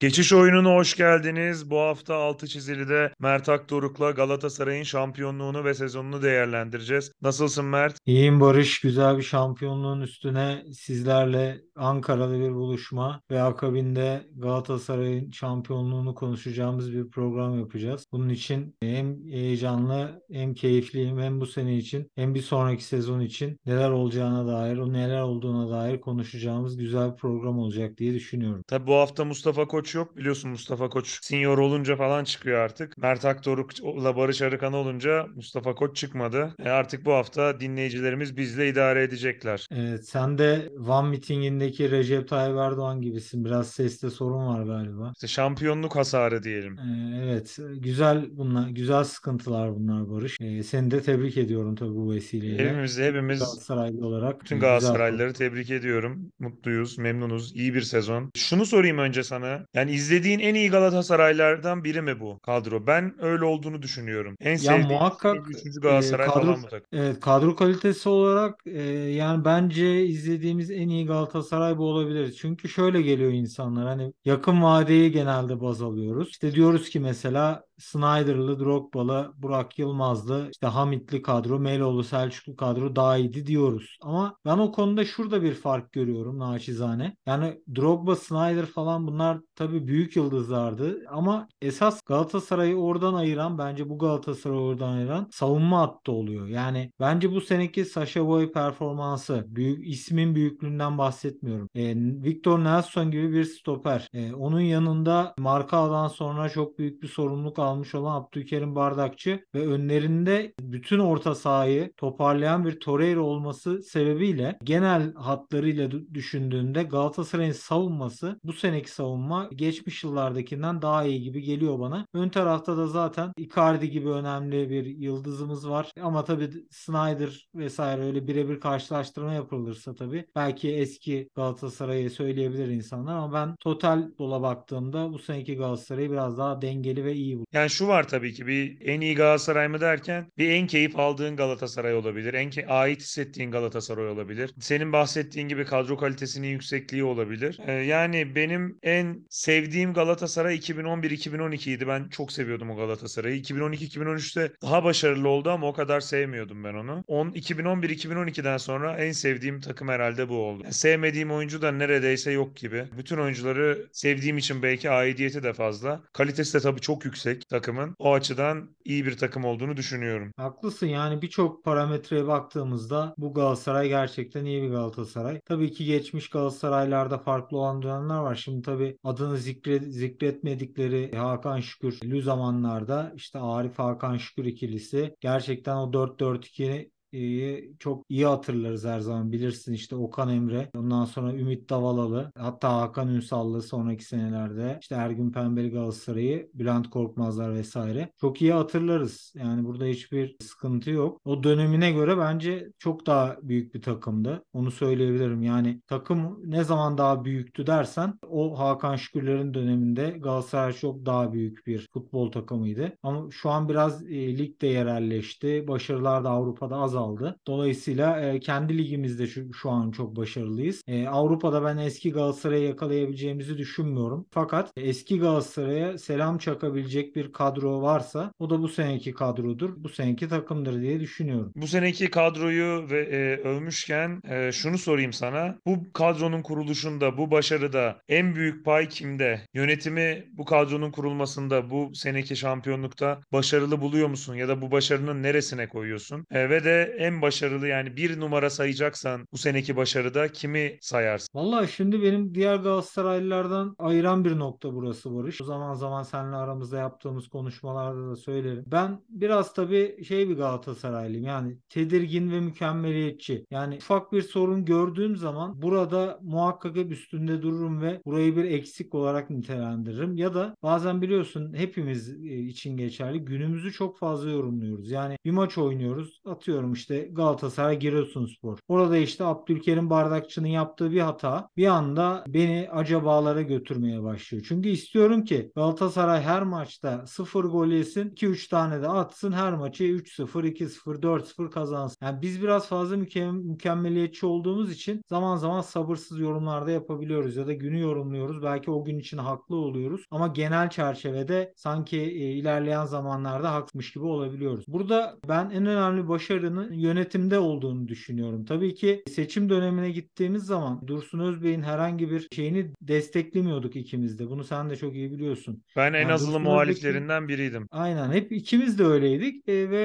Geçiş oyununa hoş geldiniz. Bu hafta altı çizilide Mert Akdoruk'la Galatasaray'ın şampiyonluğunu ve sezonunu değerlendireceğiz. Nasılsın Mert? İyiyim Barış. Güzel bir şampiyonluğun üstüne sizlerle Ankara'da bir buluşma ve akabinde Galatasaray'ın şampiyonluğunu konuşacağımız bir program yapacağız. Bunun için hem heyecanlı hem keyifliyim hem bu sene için hem bir sonraki sezon için neler olacağına dair, o neler olduğuna dair konuşacağımız güzel bir program olacak diye düşünüyorum. Tabi bu hafta Mustafa Koç yok. Biliyorsun Mustafa Koç senior olunca falan çıkıyor artık. Mert Akdoruk'la Barış Arıkan olunca Mustafa Koç çıkmadı. E artık bu hafta dinleyicilerimiz bizle idare edecekler. Evet, sen de Van mitingindeki Recep Tayyip Erdoğan gibisin. Biraz seste sorun var galiba. İşte şampiyonluk hasarı diyelim. Ee, Evet, güzel bunlar, güzel sıkıntılar bunlar Barış. Ee, seni de tebrik ediyorum tabii bu vesileyle. Hepimiz hepimiz Galatasaraylı olarak bütün e, güzel Galatasaraylıları tebrik ediyorum. Mutluyuz, memnunuz. İyi bir sezon. Şunu sorayım önce sana. Yani izlediğin en iyi Galatasaraylardan biri mi bu kadro? Ben öyle olduğunu düşünüyorum. En Ya sevdiğim muhakkak en üçüncü e, Galatasaray kadro falan bu takım. evet kadro kalitesi olarak e, yani bence izlediğimiz en iyi Galatasaray bu olabilir. Çünkü şöyle geliyor insanlar hani yakın vadeyi genelde baz alıyoruz. İşte diyoruz ki mesela Snyder'lı, Drogba'lı, Burak Yılmaz'lı, işte Hamit'li kadro, Meloğlu, Selçuklu kadro daha iyiydi diyoruz. Ama ben o konuda şurada bir fark görüyorum naçizane. Yani Drogba, Snyder falan bunlar tabii büyük yıldızlardı ama esas Galatasaray'ı oradan ayıran bence bu Galatasaray'ı oradan ayıran savunma hattı oluyor. Yani bence bu seneki Sasha Boy performansı büyük ismin büyüklüğünden bahsetmiyorum. E, Victor Nelson gibi bir stoper. E, onun yanında Markao'dan sonra çok büyük bir sorumluluk almış olan Abdülkerim Bardakçı ve önlerinde bütün orta sahayı toparlayan bir Torreira olması sebebiyle genel hatlarıyla düşündüğünde Galatasaray'ın savunması bu seneki savunma geçmiş yıllardakinden daha iyi gibi geliyor bana. Ön tarafta da zaten Icardi gibi önemli bir yıldızımız var. Ama tabii Snyder vesaire öyle birebir karşılaştırma yapılırsa tabii belki eski Galatasaray'ı söyleyebilir insanlar ama ben total bola baktığımda bu seneki Galatasaray'ı biraz daha dengeli ve iyi buluyorum. Yani şu var tabii ki bir en iyi Galatasaray mı derken bir en keyif aldığın Galatasaray olabilir. En ke- ait hissettiğin Galatasaray olabilir. Senin bahsettiğin gibi kadro kalitesinin yüksekliği olabilir. Ee, yani benim en sevdiğim Galatasaray 2011-2012 idi. Ben çok seviyordum o Galatasaray'ı. 2012-2013'te daha başarılı oldu ama o kadar sevmiyordum ben onu. On- 2011-2012'den sonra en sevdiğim takım herhalde bu oldu. Yani sevmediğim oyuncu da neredeyse yok gibi. Bütün oyuncuları sevdiğim için belki aidiyeti de fazla. Kalitesi de tabii çok yüksek takımın. O açıdan iyi bir takım olduğunu düşünüyorum. Haklısın yani birçok parametreye baktığımızda bu Galatasaray gerçekten iyi bir Galatasaray. Tabii ki geçmiş Galatasaraylarda farklı olan dönemler var. Şimdi tabii adını zikre, zikretmedikleri Hakan Şükür zamanlarda işte Arif Hakan Şükür ikilisi gerçekten o 4-4-2 iyi, çok iyi hatırlarız her zaman. Bilirsin işte Okan Emre ondan sonra Ümit Davalalı hatta Hakan Ünsallı sonraki senelerde işte Ergün Pembeli Galatasaray'ı Bülent Korkmazlar vesaire. Çok iyi hatırlarız. Yani burada hiçbir sıkıntı yok. O dönemine göre bence çok daha büyük bir takımdı. Onu söyleyebilirim. Yani takım ne zaman daha büyüktü dersen o Hakan Şükürler'in döneminde Galatasaray çok daha büyük bir futbol takımıydı. Ama şu an biraz e, ligde yerelleşti. Başarılar da Avrupa'da azaldı aldı. Dolayısıyla e, kendi ligimizde şu, şu an çok başarılıyız. E, Avrupa'da ben eski Galatasaray'ı yakalayabileceğimizi düşünmüyorum. Fakat eski Galatasaray'a selam çakabilecek bir kadro varsa o da bu seneki kadrodur. Bu seneki takımdır diye düşünüyorum. Bu seneki kadroyu ve e, övmüşken e, şunu sorayım sana. Bu kadronun kuruluşunda, bu başarıda en büyük pay kimde? Yönetimi bu kadronun kurulmasında, bu seneki şampiyonlukta başarılı buluyor musun? Ya da bu başarının neresine koyuyorsun? E, ve de en başarılı yani bir numara sayacaksan bu seneki başarıda kimi sayarsın? Vallahi şimdi benim diğer Galatasaraylılardan ayıran bir nokta burası Barış. O zaman zaman seninle aramızda yaptığımız konuşmalarda da söylerim. Ben biraz tabii şey bir Galatasaraylıyım. Yani tedirgin ve mükemmeliyetçi. Yani ufak bir sorun gördüğüm zaman burada muhakkak hep üstünde dururum ve burayı bir eksik olarak nitelendiririm. Ya da bazen biliyorsun hepimiz için geçerli. Günümüzü çok fazla yorumluyoruz. Yani bir maç oynuyoruz. Atıyorum işte işte Galatasaray Giresunspor. Orada işte Abdülkerim Bardakçı'nın yaptığı bir hata bir anda beni acabalara götürmeye başlıyor. Çünkü istiyorum ki Galatasaray her maçta 0 gol yesin 2-3 tane de atsın her maçı 3-0, 2-0, 4-0 kazansın. Yani biz biraz fazla müke- mükemmeliyetçi olduğumuz için zaman zaman sabırsız yorumlarda yapabiliyoruz ya da günü yorumluyoruz. Belki o gün için haklı oluyoruz ama genel çerçevede sanki e, ilerleyen zamanlarda haksızmış gibi olabiliyoruz. Burada ben en önemli başarının yönetimde olduğunu düşünüyorum. Tabii ki seçim dönemine gittiğimiz zaman Dursun Özbey'in herhangi bir şeyini desteklemiyorduk ikimiz de. Bunu sen de çok iyi biliyorsun. Ben en Yani azılı muhaliflerinden biriydim. Aynen hep ikimiz de öyleydik E, ve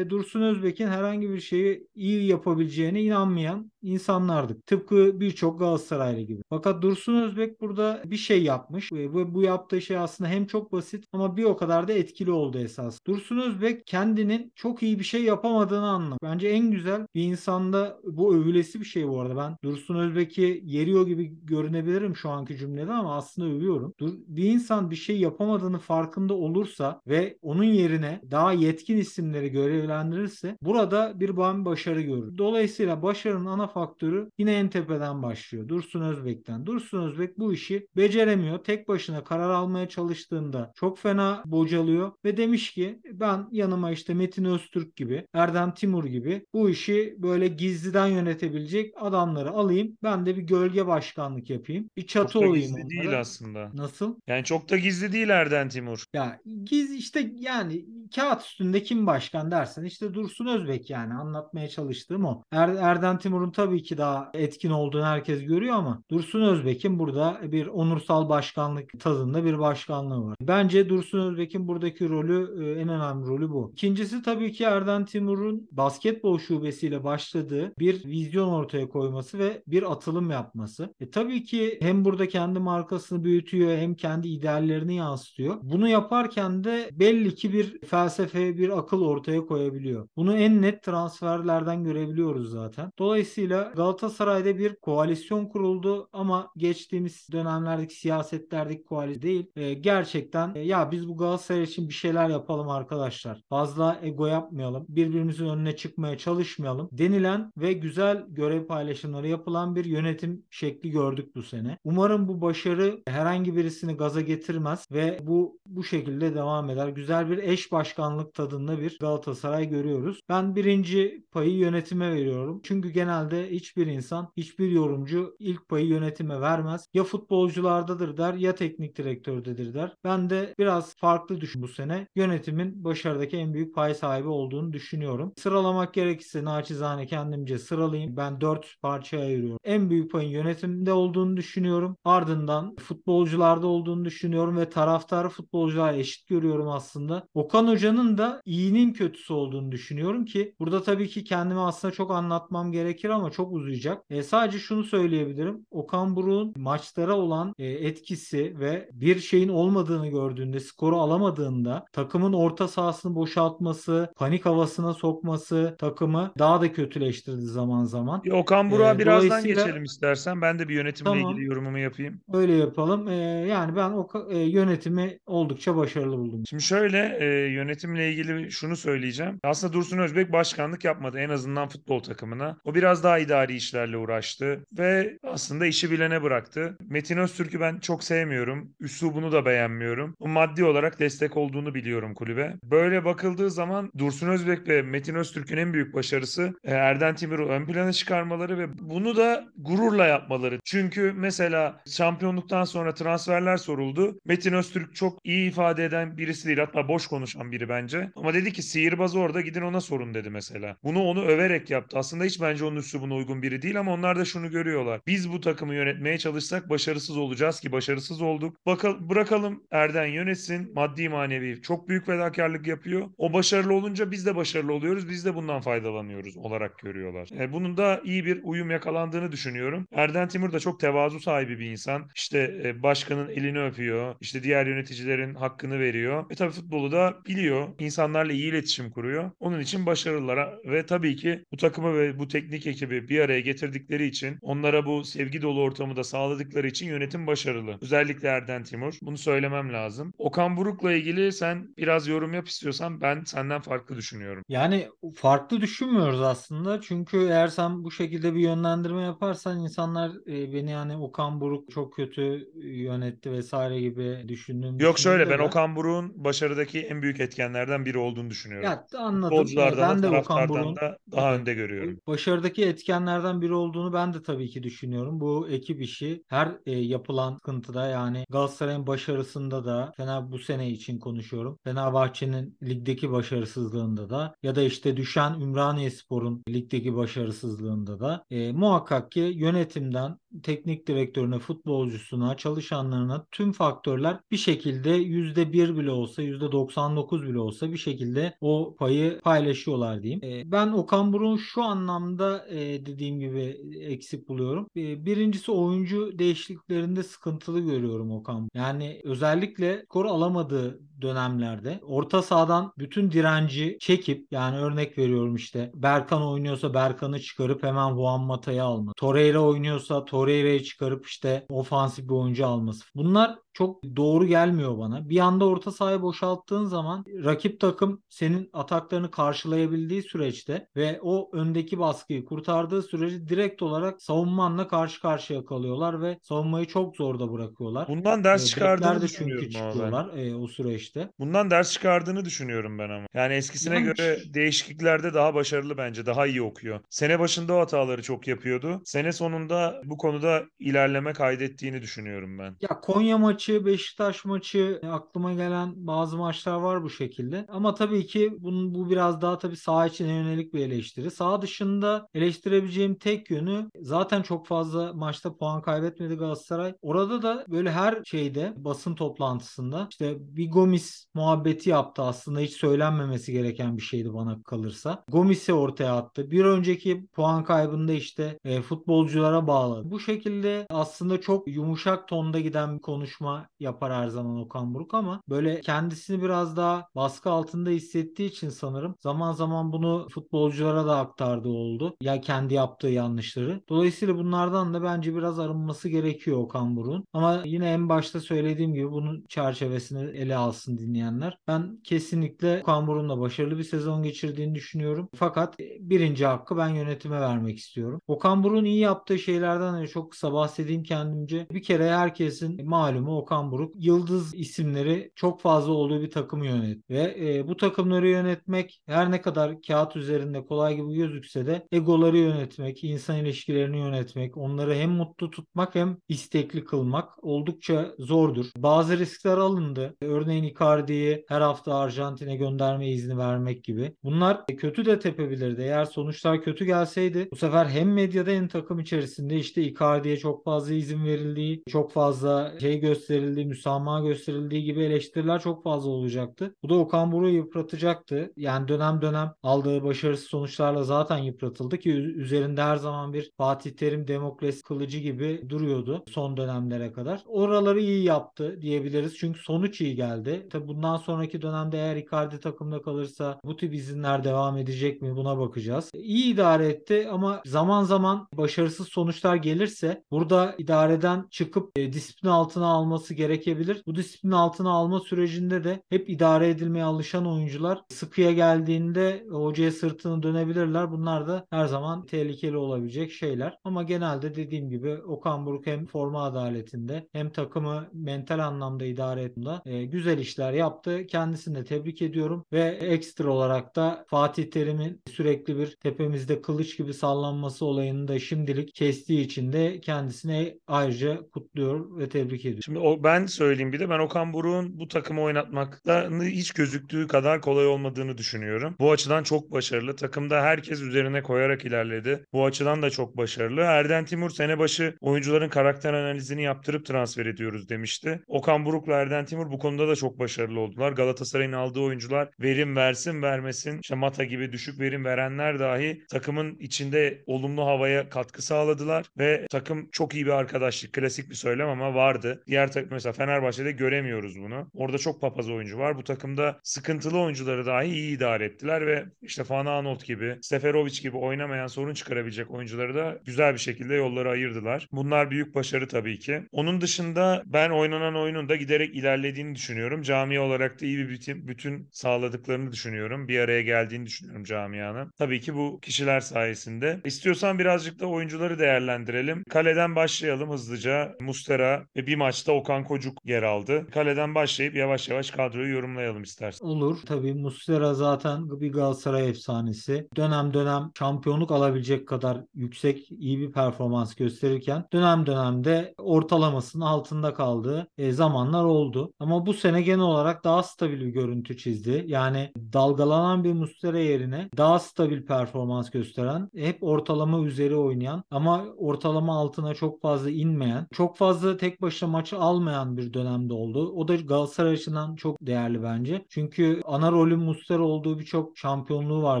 e, Dursun Özbek'in herhangi bir şeyi iyi yapabileceğine inanmayan insanlardık. Tıpkı birçok Galatasaraylı gibi. Fakat Dursun Özbek burada bir şey yapmış ve bu, yaptığı şey aslında hem çok basit ama bir o kadar da etkili oldu esas. Dursun Özbek kendinin çok iyi bir şey yapamadığını anlamış. Bence en güzel bir insanda bu övülesi bir şey bu arada. Ben Dursun Özbek'i yeriyor gibi görünebilirim şu anki cümlede ama aslında övüyorum. Dur, bir insan bir şey yapamadığını farkında olursa ve onun yerine daha yetkin isimleri görevlendirirse burada bir başarı görür. Dolayısıyla başarının ana faktörü yine en tepeden başlıyor. Dursun Özbek'ten. Dursun Özbek bu işi beceremiyor. Tek başına karar almaya çalıştığında çok fena bocalıyor ve demiş ki ben yanıma işte Metin Öztürk gibi, Erdem Timur gibi bu işi böyle gizliden yönetebilecek adamları alayım. Ben de bir gölge başkanlık yapayım. Bir çatı Çok da olayım gizli onlara. değil aslında. Nasıl? Yani çok da gizli değil Erden Timur. Ya giz işte yani kağıt üstünde kim başkan dersen işte Dursun Özbek yani anlatmaya çalıştığım o. Er, Erden Timur'un tabii ki daha etkin olduğunu herkes görüyor ama Dursun Özbek'in burada bir onursal başkanlık tadında bir başkanlığı var. Bence Dursun Özbek'in buradaki rolü e, en önemli rolü bu. İkincisi tabii ki Erden Timur'un basketbol şubesiyle başladığı bir vizyon ortaya koyması ve bir atılım yapması. E tabii ki hem burada kendi markasını büyütüyor hem kendi ideallerini yansıtıyor. Bunu yaparken de belli ki bir felsefe, bir akıl ortaya koyabiliyor. Bunu en net transferlerden görebiliyoruz zaten. Dolayısıyla Galatasaray'da bir koalisyon kuruldu ama geçtiğimiz dönemlerdeki siyasetlerdeki koalisyon değil. E, gerçekten e, ya biz bu Galatasaray için bir şeyler yapalım arkadaşlar. Fazla ego yapmayalım. Birbirimizin önüne çıkmaya çalışmayalım. Denilen ve güzel görev paylaşımları yapılan bir yönetim şekli gördük bu sene. Umarım bu başarı herhangi birisini gaza getirmez ve bu bu şekilde devam eder. Güzel bir eş başkanlık tadında bir Galatasaray görüyoruz. Ben birinci payı yönetime veriyorum. Çünkü genelde hiçbir insan, hiçbir yorumcu ilk payı yönetime vermez. Ya futbolculardadır der ya teknik direktördedir der. Ben de biraz farklı düşün bu sene. Yönetimin başarıdaki en büyük pay sahibi olduğunu düşünüyorum. Sıralamak gerekirse naçizane kendimce sıralayayım. Ben dört parçaya ayırıyorum. En büyük payın yönetimde olduğunu düşünüyorum. Ardından futbolcularda olduğunu düşünüyorum ve taraftarı futbolcular eşit görüyorum aslında. Okan Hoca'nın da iyinin kötüsü olduğunu düşünüyorum ki burada tabii ki kendimi aslında çok anlatmam gerekir ama çok uzayacak. E, sadece şunu söyleyebilirim. Okan Buruk'un maçlara olan e, etkisi ve bir şeyin olmadığını gördüğünde, skoru alamadığında takımın orta sahasını boşaltması, panik havasına sokması takımı daha da kötüleştirdi zaman zaman. Bir Okan Burak'a Ee, birazdan dolayısıyla- geçelim istersen. Ben de bir yönetimle Tamam. ilgili yorumumu yapayım. Öyle yapalım. E, yani ben o e, yönetimi oldukça başarılı buldum. Şimdi şöyle e, yönetimle ilgili şunu söyleyeceğim. Aslında Dursun Özbek başkanlık yapmadı en azından futbol takımına. O biraz daha idari işlerle uğraştı ve aslında işi bilene bıraktı. Metin Öztürk'ü ben çok sevmiyorum. Üslubunu da beğenmiyorum. Maddi olarak destek olduğunu biliyorum kulübe. Böyle bakıldığı zaman Dursun Özbek ve Metin Öztürk'ün en büyük başarısı e, Erden Timur'u ön plana çıkarmaları ve bunu da gururla yapmaları. Çünkü mesela şampiyonluktan sonra transferler soruldu. Metin Öztürk çok iyi ifade eden birisi değil. Hatta boş konuşan biri bence. Ama dedi ki sihirbaz orada gidin ona sorun dedi mesela. Bunu onu överek yaptı. Aslında hiç bence onun üslubuna uygun biri değil ama onlar da şunu görüyorlar. Biz bu takımı yönetmeye çalışsak başarısız olacağız ki başarısız olduk. Bakal bırakalım Erden yönetsin. Maddi manevi çok büyük fedakarlık yapıyor. O başarılı olunca biz de başarılı oluyoruz. Biz de bundan faydalanıyoruz olarak görüyorlar. E, bunun da iyi bir uyum yakalandığını düşünüyorum. Erden Timur da çok tevazu sahibi bir insan. İşte e, başkanın elini öpüyor. İşte diğer yöneticilerin hakkını veriyor. Ve tabii futbolu da biliyor. İnsanlarla iyi iletişim kuruyor. Onun için başarılılar ve tabii ki bu takımı ve bu teknik ekibi ekibi bir araya getirdikleri için onlara bu sevgi dolu ortamı da sağladıkları için yönetim başarılı. Özellikle Erden Timur. Bunu söylemem lazım. Okan Buruk'la ilgili sen biraz yorum yap istiyorsan ben senden farklı düşünüyorum. Yani farklı düşünmüyoruz aslında. Çünkü eğer sen bu şekilde bir yönlendirme yaparsan insanlar e, beni yani Okan Buruk çok kötü yönetti vesaire gibi düşündüğünü Yok şöyle ben düşünebilirler. Okan Buruk'un başarıdaki en büyük etkenlerden biri olduğunu düşünüyorum. Ya anladım. Futbolculardan ben de Okan Buruk'un da daha önde görüyorum. Başarıdaki etkenlerden biri olduğunu ben de tabii ki düşünüyorum. Bu ekip işi her e, yapılan sıkıntıda yani Galatasaray'ın başarısında da Fener bu sene için konuşuyorum. Fenerbahçe'nin ligdeki başarısızlığında da ya da işte düşen Ümraniyespor'un ligdeki başarısızlığında da e, muhakkak ki yönetimden teknik direktörüne, futbolcusuna, çalışanlarına tüm faktörler bir şekilde yüzde bir bile olsa, yüzde 99 bile olsa bir şekilde o payı paylaşıyorlar diyeyim. E, ben Okan Buruk'un şu anlamda e, dediğim gibi eksik buluyorum. E, birincisi oyuncu değişikliklerinde sıkıntılı görüyorum Okan. Yani özellikle skor alamadığı dönemlerde orta sahadan bütün direnci çekip yani örnek veriyorum işte Berkan oynuyorsa Berkan'ı çıkarıp hemen Juan Mata'yı alma. Torreira oynuyorsa Torreira'yı çıkarıp işte ofansif bir oyuncu alması. Bunlar çok doğru gelmiyor bana. Bir anda orta sahayı boşalttığın zaman rakip takım senin ataklarını karşılayabildiği süreçte ve o öndeki baskıyı kurtardığı sürece direkt olarak savunmanla karşı karşıya kalıyorlar ve savunmayı çok zorda bırakıyorlar. Bundan ders E, çıkardığını de çünkü çıkıyorlar e, o süreçte. Bundan ders çıkardığını düşünüyorum ben ama. Yani eskisine Yani göre değişikliklerde daha başarılı bence. Daha iyi okuyor. Sene başında o hataları çok yapıyordu. Sene sonunda bu konuda ilerleme kaydettiğini düşünüyorum ben. Ya Konya maçı, Beşiktaş maçı e, aklıma gelen bazı maçlar var bu şekilde. Ama tabii ki bunun, bu biraz daha tabii saha içine yönelik bir eleştiri. Saha dışında eleştirebileceğim tek yönü zaten çok fazla maçta puan kaybetmedi Galatasaray. Orada da böyle her şeyde basın toplantısında işte bir Gomis muhabbeti yaptı aslında hiç söylenmemesi gereken bir şeydi bana kalırsa. Gomis'i ortaya attı. Bir önceki puan kaybında işte e, futbolculara bağladı. Bu şekilde aslında çok yumuşak tonda giden bir konuşma yapar her zaman Okan Buruk ama böyle kendisini biraz daha baskı altında hissettiği için sanırım zaman zaman bunu futbolculara da aktardığı oldu. Ya kendi yaptığı yanlışları. Dolayısıyla bunlardan da bence biraz arınması gerekiyor Okan Buruk'un. Ama yine en başta söylediğim gibi bunun çerçevesini ele alsın dinleyenler. Ben kesinlikle Okan Buruk'un da başarılı bir sezon geçirdiğini düşünüyorum. Fakat birinci hakkı ben yönetime vermek istiyorum. Okan Buruk'un iyi yaptığı şeylerden de çok kısa bahsedeyim kendimce. Bir kere herkesin malumu Okan Buruk yıldız isimleri çok fazla olduğu bir takımı yönet ve e, bu takımları yönetmek her ne kadar kağıt üzerinde kolay gibi gözükse de egoları yönetmek, insan ilişkilerini yönetmek, onları hem mutlu tutmak hem istekli kılmak oldukça zordur. Bazı riskler alındı. Örneğin Icardi'yi her hafta Arjantin'e gönderme izni vermek gibi. Bunlar kötü de tepebilirdi. Eğer sonuçlar kötü gelseydi bu sefer hem medyada hem takım içerisinde işte Icardi'ye çok fazla izin verildiği, çok fazla şey gösterildiği, müsamaha gösterildiği gibi eleştiriler çok fazla olacaktı. Bu da Okan Buruk'u yıpratacaktı. Yani dönem dönem aldığı başarısız sonuçlarla zaten yıpratıldı ki üzerinde her zaman bir Fatih Terim Demokles kılıcı gibi duruyordu son dönemlere kadar. Oraları iyi yaptı diyebiliriz. Çünkü sonuç iyi geldi. Tabi bundan sonraki dönemde eğer Icardi takımda kalırsa bu tip izinler devam edecek mi buna bakacağız. İyi idare etti ama zaman zaman başarısız sonuçlar gelirse burada idareden çıkıp e, disiplin altına alması gerekebilir. Bu disiplin altına alma sürecinde de hep idare edilmeye alışan oyuncular sıkıya geldiğinde hocaya sırtını dönebilirler. Bunlar da her zaman tehlikeli olabilecek şeyler. Ama genelde dediğim gibi Okan Buruk hem forma adaletinde hem takımı mental anlamda idare etmede e, güzel işler yaptı. Kendisini de tebrik ediyorum ve ekstra olarak da Fatih Terim'in sürekli bir tepemizde kılıç gibi sallanması olayını da şimdilik kestiği için de kendisine ayrıca kutluyor ve tebrik ediyorum. Şimdi o ben söyleyeyim bir de ben Okan Buruk'un bu takımı oynatmakta hiç gözüktüğü kadar kolay olmadığını düşünüyorum. Bu açıdan çok başarılı. Takımda herkes üzerine koyarak ilerledi. Bu açıdan da çok başarılı. Erden Timur sene başı oyuncuların karakter analizini yaptırıp transfer ediyoruz demişti. Okan Buruk'la Erden Timur bu konuda da çok başarılı oldular. Galatasaray'ın aldığı oyuncular verim versin vermesin işte Mata gibi düşük verim verenler dahi takımın içinde olumlu havaya katkı sağladılar ve takım çok iyi bir arkadaşlık. Klasik bir söylem ama vardı. Diğer takım mesela Fenerbahçe'de göremiyoruz bunu. Orada çok papaz oyuncu var. Bu takımda sıkıntılı oyuncuları dahi iyi idare ettiler ve işte Fana Anot gibi, Seferovic gibi oynamayan sorun çıkarabilecek oyuncuları da güzel bir şekilde yolları ayırdılar. Bunlar büyük başarı tabii ki. Onun dışında ben oynanan oyunun da giderek ilerlediğini düşünüyorum. Cami olarak da iyi bir bütün, bütün sağladıklarını düşünüyorum. Bir araya geldiğini düşünüyorum camianın. Tabii ki bu kişiler sayesinde. İstiyorsan birazcık da oyuncuları değerlendirelim. Kaleden başlayalım hızlıca. Mustera bir maçta Okan Kocuk yer aldı. Kaleden başlayıp yavaş yavaş kadroyu yorumlayalım istersen. Olur. Tabii Muslera zaten bir Galatasaray efsanesi. Dönem dönem şampiyonluk alabilecek kadar yüksek iyi bir performans gösterirken dönem dönemde ortalamasının altında kaldığı e, zamanlar oldu. Ama bu sene genel olarak daha stabil bir görüntü çizdi. Yani dalgalanan bir Muslera yerine daha stabil performans gösteren, hep ortalama üzeri oynayan ama ortalama altına çok fazla inmeyen, çok fazla tek başına maçı almayan bir dönemde oldu. O da Galatasaray açısından çok değerli bence. Çünkü ana rolün Muslera olduğu birçok şampiyonluğu var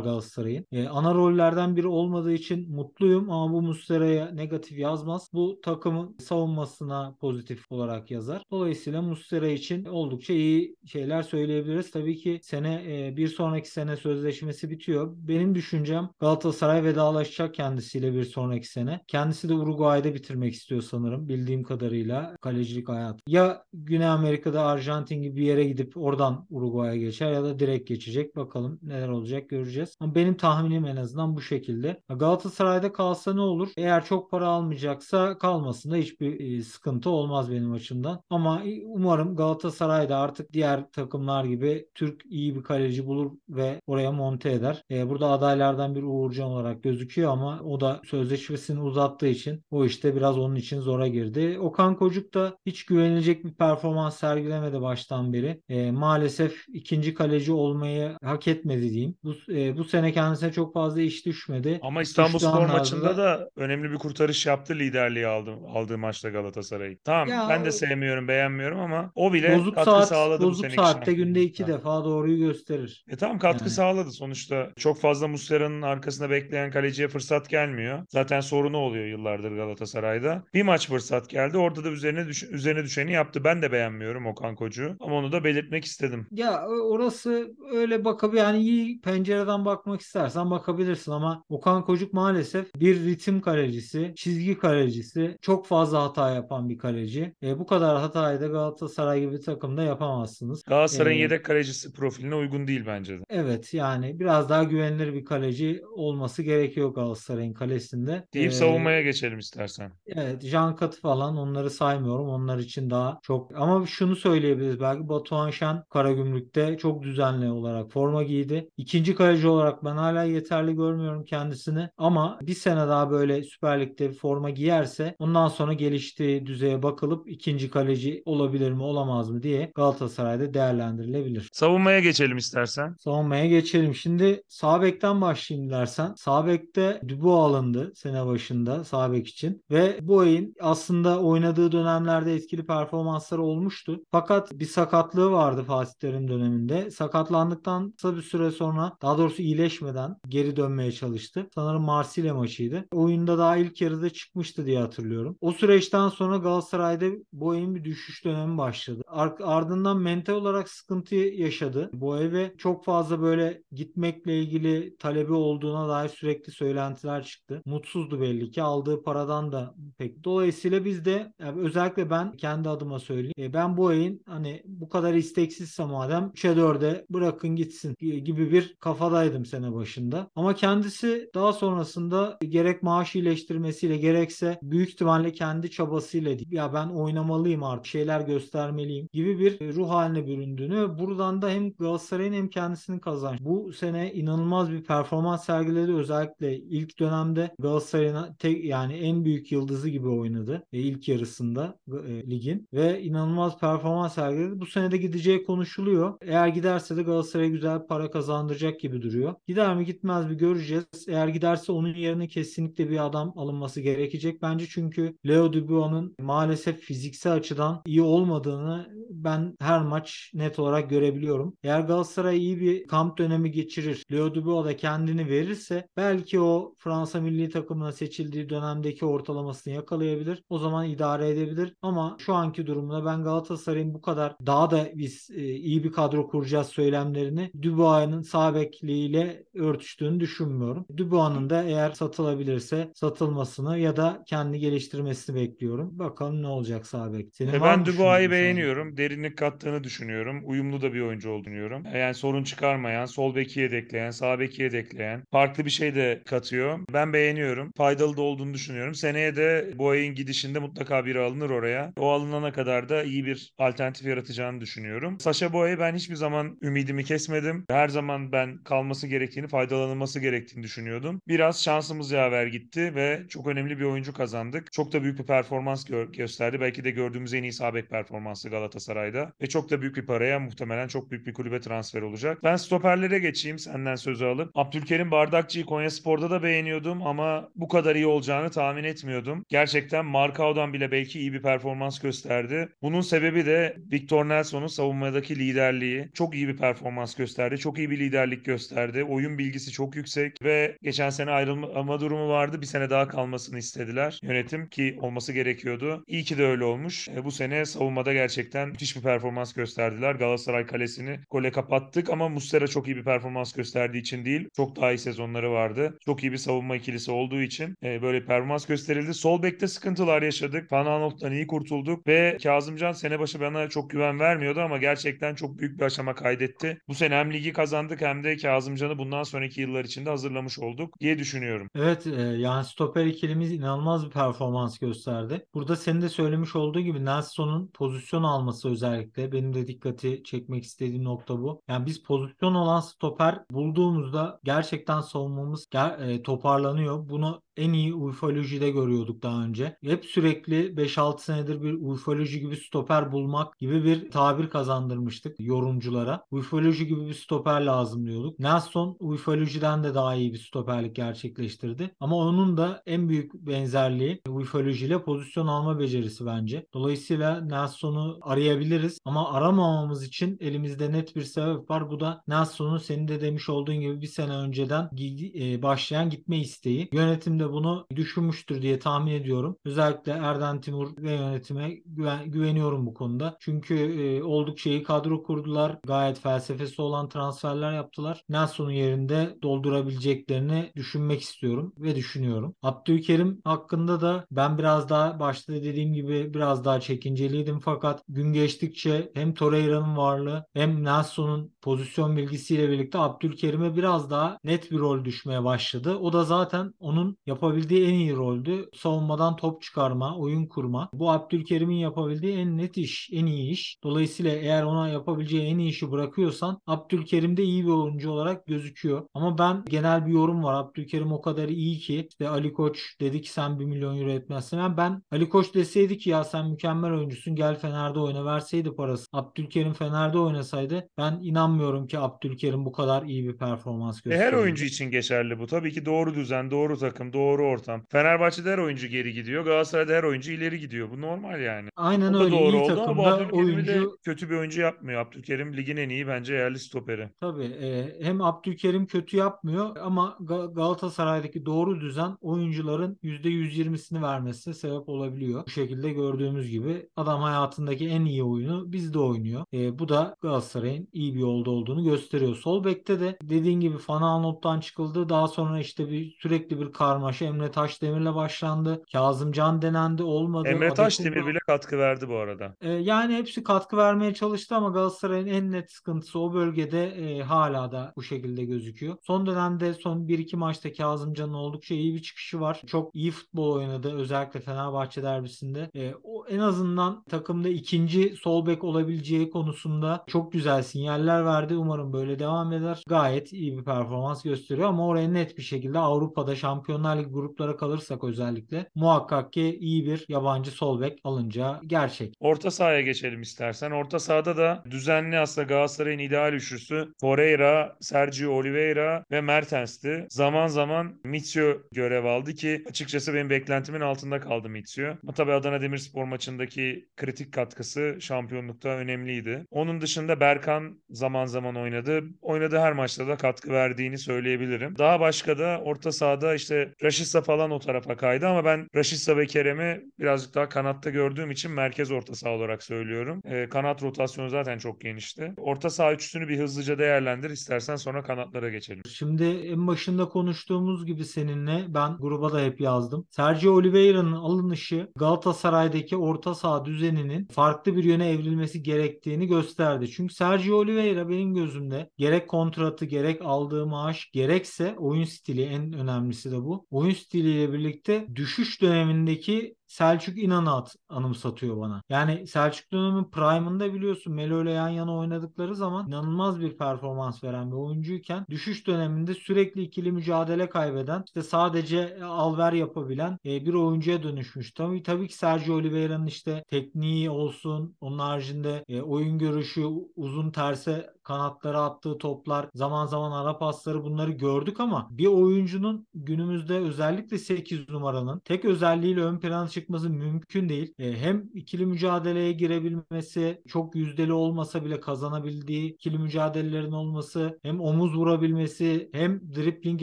Galatasaray'ın. E, ana rollerden biri olmadığı için mutluyum ama bu Muslera'ya negatif yazmaz. Bu takımın savunmasına pozitif olarak yazar. Dolayısıyla Muslera için oldukça iyi şeyler söyleyebiliriz. Tabii ki sene e, bir sonraki sene sözleşmesi bitiyor. Benim düşüncem Galatasaray vedalaşacak kendisiyle bir sonraki sene. Kendisi de Uruguay'da bitirmek istiyor sanırım bildiğim kadarıyla kalecilik hayatı. Ya Güney Amerika'da Arjantin gibi bir yere gidip oradan Uruguay'a geçer ya da direkt geçecek. Bakalım neler olacak göreceğiz. Ama benim tahminim en azından bu şekilde. Galatasaray'da kalsa ne olur? Eğer çok para almayacaksa kalmasında hiçbir e, sıkıntı olmaz benim açımdan. Ama umarım Galatasaray'da artık diğer takımlar gibi Türk iyi bir kaleci bulur ve oraya monte eder. E, burada adaylardan bir Uğurcan olarak gözüküyor ama o da sözleşmesini uzattığı için o işte biraz onun için zora girdi. Okan Kocuk da hiç güvenilecek bir performans sergilemedi baştan beri. E, maalesef ikinci kaleci olmayı hak etmedi diyeyim. Bu, e, bu sene kendisine çok fazla iş düşmedi. Ama İstanbul Düştüğü Spor maçında da önemli bir kurtarış yaptı liderliği aldı, aldığı maçta Galatasaray. Tamam Ya ben de sevmiyorum beğenmiyorum ama o bile bozuk katkı saat sağladı bu bozuk seneki saatte günde iki şampiyonlukta. defa doğruyu gösterir. E tamam katkı Yani. sağladı sonuçta. Çok fazla Muslera'nın arkasında bekleyen kaleciye fırsat gelmiyor. Zaten sorunu oluyor yıllardır Galatasaray'da. Bir maç fırsat geldi. Orada da üzerine düş üzerine düşeni yaptı. Ben de beğenmiyorum Okan Koç'u. Ama onu da belirtmek istedim. Ya orası öyle bakabilir yani iyi pencereden bakmak istersen bakabilirsin ama Okan Kocuk maalesef bir ritim kalecisi, çizgi kalecisi, çok fazla hata yapan bir kaleci. E, bu kadar hatayı da Galatasaray gibi bir takımda yapamazsınız. Galatasaray'ın E, yedek kalecisi profiline uygun değil bence de. Evet yani biraz daha güvenilir bir kaleci olması gerekiyor Galatasaray'ın kalesinde. Deyip E, savunmaya geçelim istersen. Evet, Jean Katı falan onları saymıyorum. Onlar için daha çok. Ama şunu söyleyebiliriz belki Batuhan Şen Karagümrük'te çok düzenli olarak forma giydi. İkinci kaleci olarak ben hala yeterli görmüyorum kendisini. Ama bir sene daha böyle Süper Lig'de forma giyerse ondan sonra geliştiği düzeye bakılıp ikinci kaleci olabilir mi olamaz mı diye Galatasaray'da değerlendirilebilir. Savunmaya geçelim istersen. Savunmaya geçelim. Şimdi sağ bekten başlayayım dersen. Sağ bekte Dubois alındı sene başında sağ bek için ve bu oyun aslında oynadığı dönemlerde etkili performansları olmuştu. Fakat bir sakatlığı vardı Fatih Terim döneminde. Sakatlandıktan kısa bir süre sonra daha doğrusu iyileşmeden geri dönmeye çalıştı. Sanırım Marsilya maçıydı. Oyunda daha ilk yarıda çıkmıştı diye hatırlıyorum. O süreçten sonra Galatasaray'da oyun bir düşüş dönemi başladı. Ar- ardından mental olarak sıkıntı yaşadı. Bu eve çok fazla böyle gitmekle ilgili talebi olduğuna dair sürekli söylentiler çıktı. Mutsuzdu belli ki. Aldığı paradan da pek. Dolayısıyla biz de yani özellikle ben kendi adıma söyleyeyim. E, ben bu ayın hani bu kadar isteksizse madem 3'e 4'e bırakın gitsin gibi bir kafadaydım sene başında. Ama kendisi daha sonrasında gerek maaş iyileştirmesiyle gerekse büyük ihtimalle kendi çabasıyla değil. ya ben oynamalıyım artık şeyler göstermeliyim gibi bir ruh haline büründüğünü buradan da hem Galatasaray'ın hem kendisinin kazancı. Bu sene inanılmaz bir performans sergiledi. Özellikle ilk dönemde Galatasaray'ın tek yani en büyük yıldızı gibi oynadı e, ilk yarısında e, ligin ve inanılmaz performans sergiledi. Bu sene de gideceği konuşuluyor. Eğer giderse de Galatasaray'a güzel para kazandıracak gibi duruyor. Gider mi gitmez mi göreceğiz. Eğer giderse onun yerine kesinlikle bir adam alınması gerekecek. Bence çünkü Leo Dubois'un maalesef fiziksel açıdan iyi olmadığını ben her maç net olarak görebiliyorum. Eğer Galatasaray iyi bir kamp dönemi geçirir, Leo Dubois da kendini verirse belki o Fransa milli takımına seçildiği dönemdeki ortalamasını yakalayabilir. O zaman idare edebilir. Ama şu anki durumda ben Galatasaray'ın bu kadar daha da biz e, iyi bir kadro kuracağız söylemlerini Dubois'ın sağ bekliğiyle örtüştüğünü düşünmüyorum. Dubois'ın da eğer satılabilirse satılmasını ya da kendi geliştirmesini bekliyorum. Bakalım ne olacak sağ bek. Senin E, ben sağ beğeniyorum. Derinlik kattığını düşünüyorum. Uyumlu da bir oyuncu olduğunu düşünüyorum. E, Yani sorun çıkarmayan, sol beki yedekleyen, sağ beki yedekleyen, farklı bir şey de katıyor. Ben beğeniyorum. Faydalı da olduğunu düşünüyorum. Seneye de bu ayın gidişinde mutlaka biri alınır oraya. O alınana kadar da iyi bir alternatif yaratacağını düşünüyorum. Saşa Boya'yı ben hiçbir zaman ümidimi kesmedim. Her zaman ben kalması gerektiğini, faydalanılması gerektiğini düşünüyordum. Biraz şansımız yaver gitti ve çok önemli bir oyuncu kazandık. Çok da büyük bir performans gö- gösterdi. Belki de gördüğümüz en iyi sağ bek performansı Galatasaray'da. Ve çok da büyük bir paraya muhtemelen çok büyük bir kulübe transfer olacak. Ben stoperlere geçeyim senden sözü alıp. Abdülkerim Bardakçı'yı Konyaspor'da da beğeniyordum ama bu kadar iyi olacağını tahmin etmiyordum. Gerçekten Markao'dan bile belki iyi bir performans gösterdi. Bunun sebebi de Victor Nelson'un savunmadaki liderliği. Çok iyi bir performans gösterdi. Çok iyi bir liderlik gösterdi. Oyun bilgisi çok yüksek ve geçen sene ayrılma durumu vardı. Bir sene daha kalmasını istediler yönetim ki olması gerekiyordu. İyi ki de öyle olmuş. E, bu sene savunmada gerçekten müthiş bir performans gösterdiler. Galatasaray kalesini gole kapattık ama Muslera çok iyi bir performans gösterdiği için değil. Çok daha iyi sezonları vardı. Çok iyi bir savunma ikilisi olduğu için e, böyle performans gösterildi. Sol bekte sıkıntılar yaşadık. Van Aanholt'tan iyi kurtulduk ve Kazımcan sene başı bana çok güven vermiyordu ama gerçekten çok büyük bir aşama kaydetti. Bu sene hem ligi kazandık hem de Kazımcan'ı bundan sonraki yıllar içinde hazırlamış olduk diye düşünüyorum. Evet e, yani stoper ikilimiz inanılmaz bir performans gösterdi. Burada senin de söylemiş olduğu gibi Nelson'un pozisyon alması özellikle benim de dikkati çekmek istediğim nokta bu. Yani biz pozisyon olan stoper bulduğumuzda gerçekten savunmamız e, toparlanıyor. Bunu en iyi ufolojide görüyorduk daha önce. Hep sürekli 5-6 senedir bir ufoloji gibi stoper bulmak gibi bir tabir kazandırmıştık yorumculara. Ufoloji gibi bir stoper lazım diyorduk. Nelson ufolojiden de daha iyi bir stoperlik gerçekleştirdi. Ama onun da en büyük benzerliği ufolojiyle pozisyon alma becerisi bence. Dolayısıyla Nelson'u arayabiliriz ama aramamamız için elimizde net bir sebep var. Bu da Nelson'un senin de demiş olduğun gibi bir sene önceden e, başlayan gitme isteği. Yönetim de bunu düşünmüştür diye tahmin ediyorum. Özellikle Erden Timur ve yönetime güven- güveniyorum bu konuda. Çünkü e, oldukça iyi kadro kurdular. Gayet felsefesi olan transferler yaptılar. Nelson'un yerinde doldurabileceklerini düşünmek istiyorum ve düşünüyorum. Abdülkerim hakkında da ben biraz daha başta dediğim gibi biraz daha çekinceliydim fakat gün geçtikçe hem Torreira'nın varlığı hem Nelson'un pozisyon bilgisiyle birlikte Abdülkerim'e biraz daha net bir rol düşmeye başladı. O da zaten onun yapabildiği en iyi roldü. Savunmadan top çıkarma, oyun kurma. Bu Abdülkerim'in yapabildiği en net iş, en iyi iş. Dolayısıyla eğer ona yapabileceği en iyi işi bırakıyorsan Abdülkerim de iyi bir oyuncu olarak gözüküyor. Ama ben genel bir yorum var. Abdülkerim o kadar iyi ki işte Ali Koç dedi ki sen 1 milyon euro etmezsin. Yani ben Ali Koç deseydi ki ya sen mükemmel oyuncusun gel Fener'de oyna verseydi parası. Abdülkerim Fener'de oynasaydı ben inanmıyorum ki Abdülkerim bu kadar iyi bir performans E, her oyuncu için geçerli bu. Tabii ki doğru düzen, doğru takım, doğru ortam. Fenerbahçe'de her oyuncu geri gidiyor. Galatasaray'da her oyuncu ileri gidiyor. Bu normal yani. Aynen öyle doğru iyi oldu ama takımda de oyuncu kötü bir oyuncu yapmıyor. Abdülkerim ligin en iyi bence yerli stoperi. Tabii e, hem Abdülkerim kötü yapmıyor ama Ga- Galatasaray'daki doğru düzen oyuncuların %120'sini vermesine sebep olabiliyor. Bu şekilde gördüğümüz gibi adam hayatındaki en iyi oyunu bizde oynuyor. E, bu da Galatasaray'ın iyi bir yolda olduğunu gösteriyor. Sol bekte de dediğin gibi Van Aanholt'tan çıkıldı. Daha sonra işte bir sürekli bir karmaşa Emre Taşdemir'le başlandı. Kazımcan denendi olmadı. Emre Taşdemir bile katkı verdi bu arada. e, yani hepsi katkı vermeye çalıştı ama Galatasaray'ın en net sıkıntısı o bölgede e, hala da bu şekilde gözüküyor. Son dönemde son 1-2 maçta Kazımcan'ın oldukça iyi bir çıkışı var. Çok iyi futbol oynadı özellikle Fenerbahçe derbisinde. E, o en azından takımda ikinci sol bek olabileceği konusunda çok güzel sinyaller verdi. Umarım böyle devam eder. Gayet iyi bir performans gösteriyor ama oraya net bir şekilde Avrupa'da Şampiyonlar Ligi gruplara kalırsak özellikle muhakkak ki iyi bir yabancı sol bek alınca gerçek. Orta sahaya geçelim istersen. Orta sahada da düzenli aslında Galatasaray'ın ideal üçlüsü Torreira, Sergio Oliveira ve Mertens'ti. Zaman zaman Mitsio görev aldı ki açıkçası benim beklentimin altında kaldı Mitsio. Ama tabii Adana Demirspor maçı maçındaki kritik katkısı şampiyonlukta önemliydi. Onun dışında Berkan zaman zaman oynadı. Oynadığı her maçta da katkı verdiğini söyleyebilirim. Daha başka da orta sahada işte Raşitsa falan o tarafa kaydı ama ben Raşitsa ve Kerem'i birazcık daha kanatta gördüğüm için merkez orta saha olarak söylüyorum. E, kanat rotasyonu zaten çok genişti. Orta saha üçlüsünü bir hızlıca değerlendir. İstersen sonra kanatlara geçelim. Şimdi en başında konuştuğumuz gibi seninle ben gruba da hep yazdım. Sergio Oliveira'nın alınışı Galatasaray'daki orta saha düzeninin farklı bir yöne evrilmesi gerektiğini gösterdi. Çünkü Sergio Oliveira benim gözümde gerek kontratı gerek aldığı maaş gerekse oyun stili en önemlisi de bu. Oyun stiliyle birlikte düşüş dönemindeki Selçuk İnan'ı at, anımsatıyor bana. Yani Selçuk dönemin prime'ında biliyorsun Melo ile yan yana oynadıkları zaman inanılmaz bir performans veren bir oyuncuyken düşüş döneminde sürekli ikili mücadele kaybeden işte sadece alver yapabilen e, bir oyuncuya dönüşmüş. Tabii tabii ki Sergio Oliveira'nın işte tekniği olsun onun haricinde e, oyun görüşü uzun terse kanatlara attığı toplar, zaman zaman ara pasları bunları gördük ama bir oyuncunun günümüzde özellikle 8 numaranın tek özelliğiyle ön plana çıkması mümkün değil. E, hem ikili mücadeleye girebilmesi, çok yüzdeli olmasa bile kazanabildiği ikili mücadelelerin olması, hem omuz vurabilmesi, hem dribbling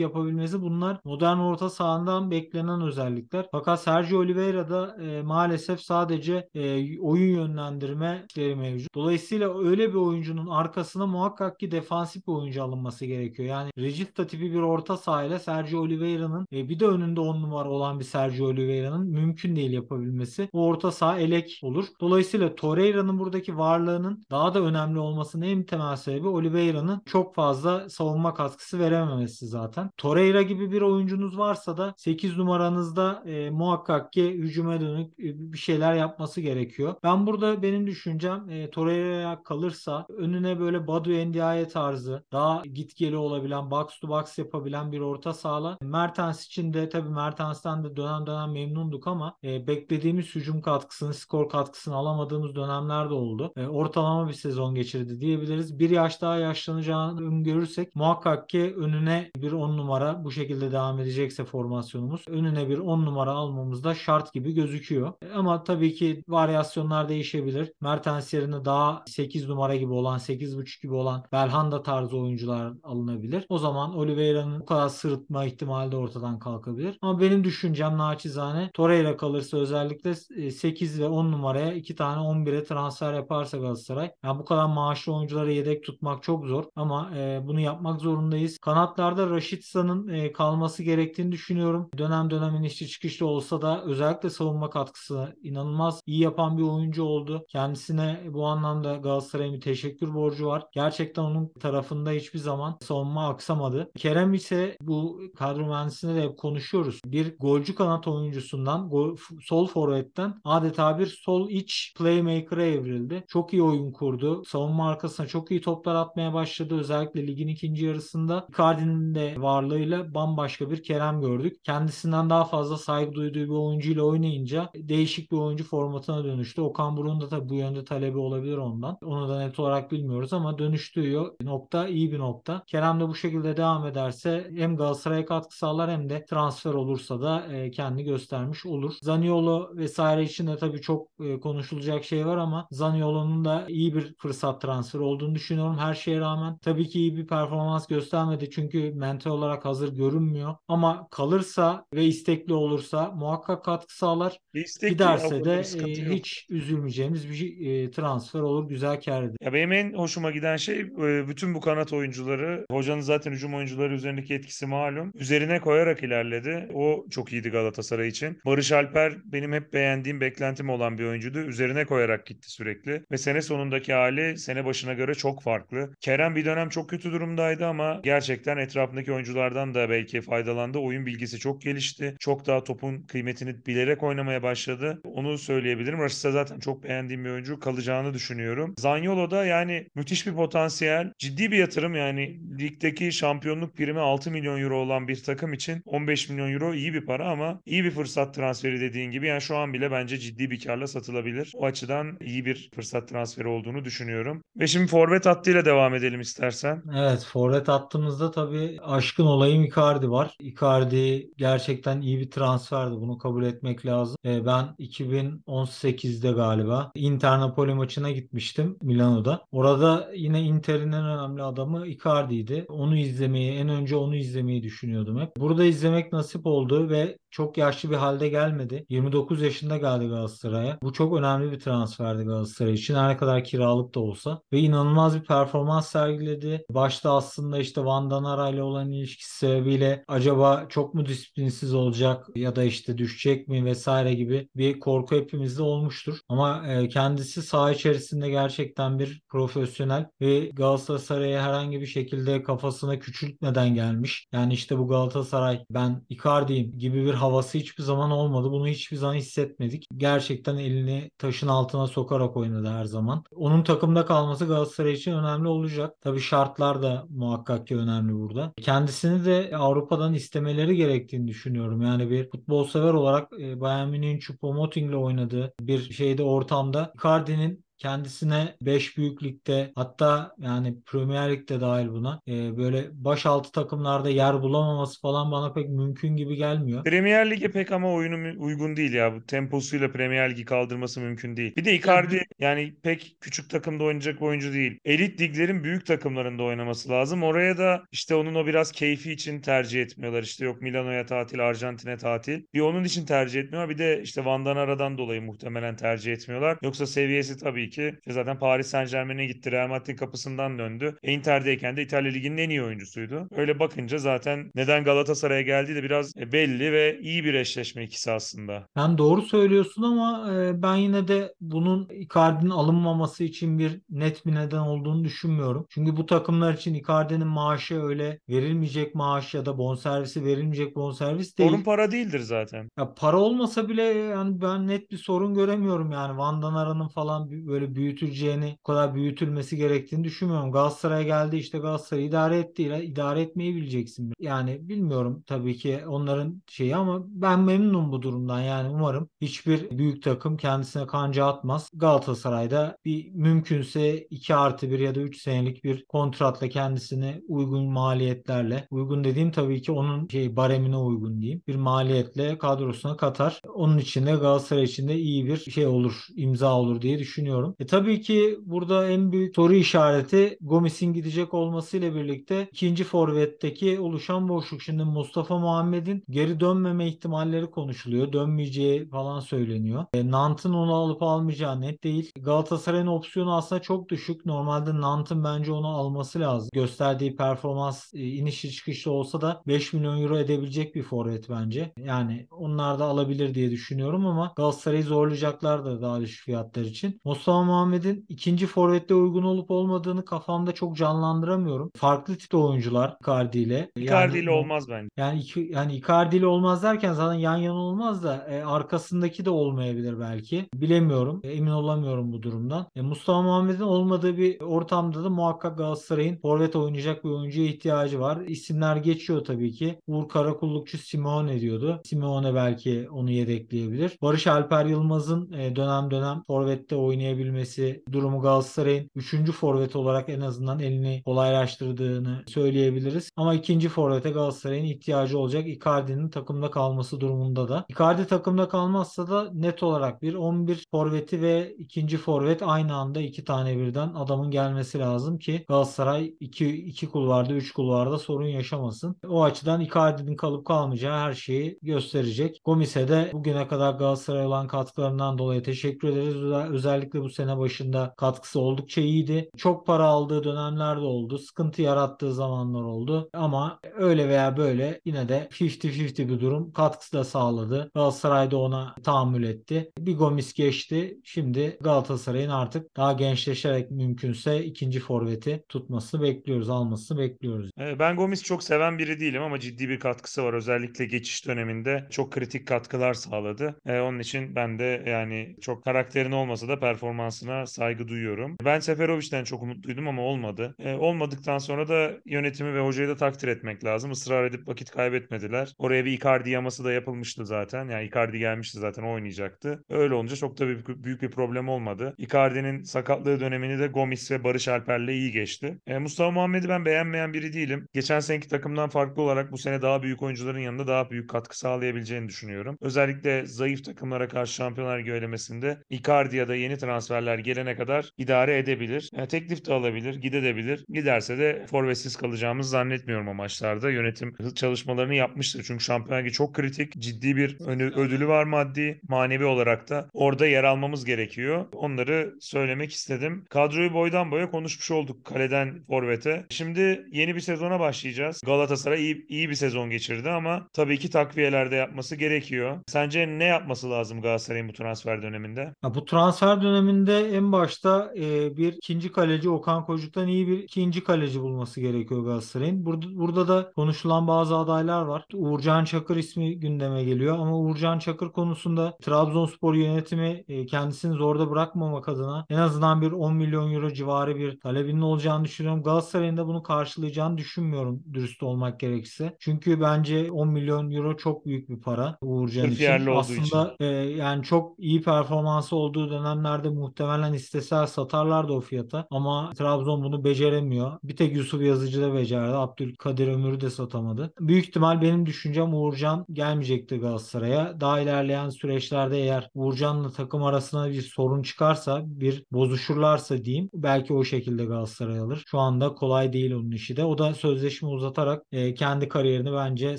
yapabilmesi bunlar modern orta sahandan beklenen özellikler. Fakat Sergio Oliveira'da e, maalesef sadece e, oyun yönlendirme mevcut. Dolayısıyla öyle bir oyuncunun arkasına muhakkak ki defansif bir oyuncu alınması gerekiyor. Yani Regista tipi bir orta sahayla Sergio Oliveira'nın e, bir de önünde 10 numara olan bir Sergio Oliveira'nın mümkün değil yapabilmesi. O orta saha elek olur. Dolayısıyla Torreira'nın buradaki varlığının daha da önemli olmasının en temel sebebi Oliveira'nın çok fazla savunma katkısı verememesi zaten. Torreira gibi bir oyuncunuz varsa da 8 numaranızda e, muhakkak ki hücuma dönük e, bir şeyler yapması gerekiyor. Ben burada benim düşüncem e, Torreira'ya kalırsa önüne böyle Badu Endiaye tarzı daha git geli olabilen box to box yapabilen bir orta sahla. Mertens için de tabii Mertens'ten de dönem dönem memnunduk ama e, beklediğimiz hücum katkısını, skor katkısını alamadığımız dönemler de oldu. E, ortalama bir sezon geçirdi diyebiliriz. Bir yaş daha yaşlanacağını öngörürsek muhakkak ki önüne bir 10 numara bu şekilde devam edecekse formasyonumuz önüne bir 10 numara almamız da şart gibi gözüküyor. E, ama tabii ki varyasyonlar değişebilir. Mertens yerine daha 8 numara gibi olan 8.5 gibi olan Belhanda tarzı oyuncular alınabilir. O zaman Oliveira'nın bu kadar sırıtma ihtimali de ortadan kalkabilir. Ama benim düşüncem naçizane Torreira kalırsa özellikle 8 ve 10 numaraya 2 tane 11'e transfer yaparsa Galatasaray. Yani bu kadar maaşlı oyuncuları yedek tutmak çok zor ama e, bunu yapmak zorundayız. Kanatlarda Raşitsa'nın e, kalması gerektiğini düşünüyorum. Dönem dönem inişli çıkışlı olsa da özellikle savunma katkısı inanılmaz iyi yapan bir oyuncu oldu. Kendisine bu anlamda Galatasaray'ın bir teşekkür borcu var. Gerçekten onun tarafında hiçbir zaman savunma aksamadı. Kerem ise bu kadro mühendisinde de hep konuşuyoruz. Bir golcü kanat oyuncusundan gol, sol forvetten adeta bir sol iç playmaker'a evrildi. Çok iyi oyun kurdu. Savunma arkasına çok iyi toplar atmaya başladı. Özellikle ligin ikinci yarısında Icardi'nin de varlığıyla bambaşka bir Kerem gördük. Kendisinden daha fazla saygı duyduğu bir oyuncuyla oynayınca değişik bir oyuncu formatına dönüştü. Okan Burun da tabii bu yönde talebi olabilir ondan. Onu da net olarak bilmiyoruz ama dönüştüğü nokta iyi bir nokta. Kerem de bu şekilde devam ederse hem Galatasaray'a katkı sağlar hem de transfer olursa da e, kendini göstermiş olur. Zaniolo vesaire için de tabii çok e, konuşulacak şey var ama Zaniolo'nun da iyi bir fırsat transferi olduğunu düşünüyorum. Her şeye rağmen tabii ki iyi bir performans göstermedi çünkü mental olarak hazır görünmüyor. Ama kalırsa ve istekli olursa muhakkak katkı sağlar. İstekli Giderse de e, hiç üzülmeyeceğimiz bir e, transfer olur. Güzel kar eder. Ya benim en hoşuma giden şey e, bütün bu kanat oyuncuları hocanın zaten hücum oyuncuları üzerindeki etkisi malum. Üzerine koyarak ilerledi. O çok iyiydi Galatasaray için. Barış Alper benim hep beğendiğim, beklentim olan bir oyuncuydu. Üzerine koyarak gitti sürekli. Ve sene sonundaki hali sene başına göre çok farklı. Kerem bir dönem çok kötü durumdaydı ama gerçekten etrafındaki oyunculardan da belki faydalandı. Oyun bilgisi çok gelişti. Çok daha topun kıymetini bilerek oynamaya başladı. Onu söyleyebilirim. Rashica zaten çok beğendiğim bir oyuncu. Kalacağını düşünüyorum. Zaniolo da yani müthiş bir potansiyel ciddi bir yatırım yani ligdeki şampiyonluk primi 6 milyon euro olan bir takım için 15 milyon euro iyi bir para ama iyi bir fırsat transferi dediğin gibi yani şu an bile bence ciddi bir karla satılabilir. O açıdan iyi bir fırsat transferi olduğunu düşünüyorum. Ve şimdi forvet hattıyla devam edelim istersen. Evet, forvet attığımızda tabii aşkın olayım Icardi var. Icardi gerçekten iyi bir transferdi. Bunu kabul etmek lazım. Ee, ben 2018'de galiba Inter Napoli maçına gitmiştim Milano'da. Orada yine Inter'in en önemli adamı Icardi'ydi. Onu izlemeyi, en önce onu izlemeyi düşünüyordum hep. Burada izlemek nasip oldu ve çok yaşlı bir halde gelmedi. 29 yaşında geldi Galatasaray'a. Bu çok önemli bir transferdi Galatasaray için. Her ne kadar kiralık da olsa. Ve inanılmaz bir performans sergiledi. Başta aslında işte Van Danara ile olan ilişkisi sebebiyle acaba çok mu disiplinsiz olacak ya da işte düşecek mi vesaire gibi bir korku hepimizde olmuştur. Ama e, kendisi saha içerisinde gerçekten bir profesyonel ve Galatasaray'a herhangi bir şekilde kafasına küçültmeden gelmiş. Yani işte bu Galatasaray ben Icardi'yim gibi bir havası hiçbir zaman olmadı. Bunu hiçbir zaman hissetmedik. Gerçekten elini taşın altına sokarak oynadı her zaman. Onun takımda kalması Galatasaray için önemli olacak. Tabii şartlar da muhakkak ki önemli burada. Kendisini de Avrupa'dan istemeleri gerektiğini düşünüyorum. Yani bir futbol sever olarak e, Bayern Münih'in Choupo-Moting'le oynadığı bir şeyde ortamda Icardi'nin kendisine 5 büyük ligde hatta yani Premier Lig'de dahil buna e, böyle başaltı takımlarda yer bulamaması falan bana pek mümkün gibi gelmiyor. Premier Lig'e pek ama oyunu uygun değil ya. Bu temposuyla Premier Ligi kaldırması mümkün değil. Bir de Icardi yani pek küçük takımda oynayacak bir oyuncu değil. Elit liglerin büyük takımlarında oynaması lazım. Oraya da işte onun o biraz keyfi için tercih etmiyorlar. İşte yok Milano'ya tatil, Arjantin'e tatil. Bir onun için tercih etmiyor. Bir de işte Van Danara'dan dolayı muhtemelen tercih etmiyorlar. Yoksa seviyesi tabii ki işte zaten Paris Saint-Germain'e gitti. Real Madrid kapısından döndü. E, Inter'deyken de İtalya Ligi'nin en iyi oyuncusuydu. Öyle bakınca zaten neden Galatasaray'a geldiği de biraz e, belli ve iyi bir eşleşme ikisi aslında. Sen doğru söylüyorsun ama e, ben yine de bunun Icardi'nin alınmaması için bir net bir neden olduğunu düşünmüyorum. Çünkü bu takımlar için Icardi'nin maaşı öyle verilmeyecek maaş ya da bonservisi verilmeyecek bonservis değil. Sorun para değildir zaten. Ya para olmasa bile yani ben net bir sorun göremiyorum yani Van Danara'nın falan bir- böyle büyütüleceğini, bu kadar büyütülmesi gerektiğini düşünmüyorum. Galatasaray'a geldi işte Galatasaray'ı idare etti. idare etmeyi bileceksin. Yani bilmiyorum tabii ki onların şeyi ama ben memnunum bu durumdan. Yani umarım hiçbir büyük takım kendisine kanca atmaz. Galatasaray'da bir mümkünse 2 artı 1 ya da 3 senelik bir kontratla kendisine uygun maliyetlerle uygun dediğim tabii ki onun şey baremine uygun diyeyim. Bir maliyetle kadrosuna katar. Onun için de Galatasaray için de iyi bir şey olur, imza olur diye düşünüyorum. E tabii ki burada en büyük soru işareti Gomis'in gidecek olmasıyla birlikte ikinci forvetteki oluşan boşluk. Şimdi Mustafa Muhammed'in geri dönmeme ihtimalleri konuşuluyor. Dönmeyeceği falan söyleniyor. E, Nant'ın onu alıp almayacağı net değil. Galatasaray'ın opsiyonu aslında çok düşük. Normalde Nant'ın bence onu alması lazım. Gösterdiği performans e, inişli çıkışlı olsa da 5 milyon euro edebilecek bir forvet bence. Yani onlar da alabilir diye düşünüyorum ama Galatasaray'ı zorlayacaklar da daha düşük fiyatlar için. Mustafa Muhammed'in ikinci forvette uygun olup olmadığını kafamda çok canlandıramıyorum. Farklı tipte oyuncular Icardi ile. Icardi ile Yani- olmaz bence. yani iki, yani Icardi ile olmaz derken zaten yan yana olmaz da e, arkasındaki de olmayabilir belki. Bilemiyorum. E, emin olamıyorum bu durumdan. E, Mustafa Muhammed'in olmadığı bir ortamda da muhakkak Galatasaray'ın forvet oynayacak bir oyuncuya ihtiyacı var. İsimler geçiyor tabii ki. Uğur Karakullukçu Simeone diyordu. Simeone belki onu yedekleyebilir. Barış Alper Yılmaz'ın e, dönem dönem forvette oynayabilmesi durumu Galatasaray'ın 3. forvet olarak en azından elini kolaylaştırdığını söyleyebiliriz. Ama ikinci forvete Galatasaray'ın ihtiyacı olacak. Icardi'nin takımda kalması durumunda da. Icardi takımda kalmazsa da net olarak bir 11 forveti ve ikinci forvet aynı anda iki tane birden adamın gelmesi lazım ki Galatasaray 2 2 kulvarda 3 kulvarda sorun yaşamasın. O açıdan Icardi'nin kalıp kalmayacağı her şeyi gösterecek. Gomis'e de bugüne kadar Galatasaray'a olan katkılarından dolayı teşekkür ederiz. Özel- Özellikle bu sene başında katkısı oldukça iyiydi. Çok para aldığı dönemler de oldu. Sıkıntı yarattığı zamanlar oldu. Ama öyle veya böyle yine de 50-50 bir durum. Katkısı da sağladı. Galatasaray da ona tahammül etti. Bir Gomis geçti. Şimdi Galatasaray'ın artık daha gençleşerek mümkünse ikinci forveti tutmasını bekliyoruz. Almasını bekliyoruz. Ee, Ben Gomis çok seven biri değilim ama ciddi bir katkısı var. Özellikle geçiş döneminde çok kritik katkılar sağladı. Ee, onun için ben de yani çok karakterin olmasa da performans performansına saygı duyuyorum. Ben Seferovic'den çok umutluydum ama olmadı. E, olmadıktan sonra da yönetimi ve hocayı da takdir etmek lazım. Israr edip vakit kaybetmediler. Oraya bir Icardi yaması da yapılmıştı zaten. Yani Icardi gelmişti zaten oynayacaktı. Öyle olunca çok da büyük, büyük bir problem olmadı. Icardi'nin sakatlığı dönemini de Gomis ve Barış Alper'le iyi geçti. E, Mustafa Muhammed'i ben beğenmeyen biri değilim. Geçen seneki takımdan farklı olarak bu sene daha büyük oyuncuların yanında daha büyük katkı sağlayabileceğini düşünüyorum. Özellikle zayıf takımlara karşı Şampiyonlar Ligi elemesinde Icardi ya da yeni transferler gelene kadar idare edebilir. Yani teklif de alabilir, gidebilir. Giderse de forvetsiz kalacağımızı zannetmiyorum o maçlarda. Yönetim çalışmalarını yapmıştır. Çünkü Şampiyonlar Ligi çok kritik. Ciddi bir ödülü var maddi, manevi olarak da. Orada yer almamız gerekiyor. Onları söylemek istedim. Kadroyu boydan boya konuşmuş olduk kaleden forvete. Şimdi yeni bir sezona başlayacağız. Galatasaray iyi, iyi bir sezon geçirdi ama tabii ki takviyelerde yapması gerekiyor. Sence ne yapması lazım Galatasaray'ın bu transfer döneminde? Ya bu transfer döneminde en başta e, bir ikinci kaleci Okan Koçuk'tan iyi bir ikinci kaleci bulması gerekiyor Galatasaray'ın. Burada, burada da konuşulan bazı adaylar var. Uğurcan Çakır ismi gündeme geliyor ama Uğurcan Çakır konusunda Trabzonspor yönetimi e, kendisini zorda bırakmamak adına en azından bir 10 milyon euro civarı bir talebinin olacağını düşünüyorum. Galatasaray'ın da bunu karşılayacağını düşünmüyorum dürüst olmak gerekirse. Çünkü bence 10 milyon euro çok büyük bir para Uğurcan için. Aslında için. e, yani çok iyi performansı olduğu dönemlerde muhtemelen isteseler satarlardı o fiyata. Ama Trabzon bunu beceremiyor. Bir tek Yusuf Yazıcı da becerdi. Abdülkadir Ömür'ü de satamadı. Büyük ihtimal benim düşüncem Uğurcan gelmeyecekti Galatasaray'a. Daha ilerleyen süreçlerde eğer Uğurcan'la takım arasında bir sorun çıkarsa, bir bozuşurlarsa diyeyim belki o şekilde Galatasaray alır. Şu anda kolay değil onun işi de. O da sözleşme uzatarak e, kendi kariyerini bence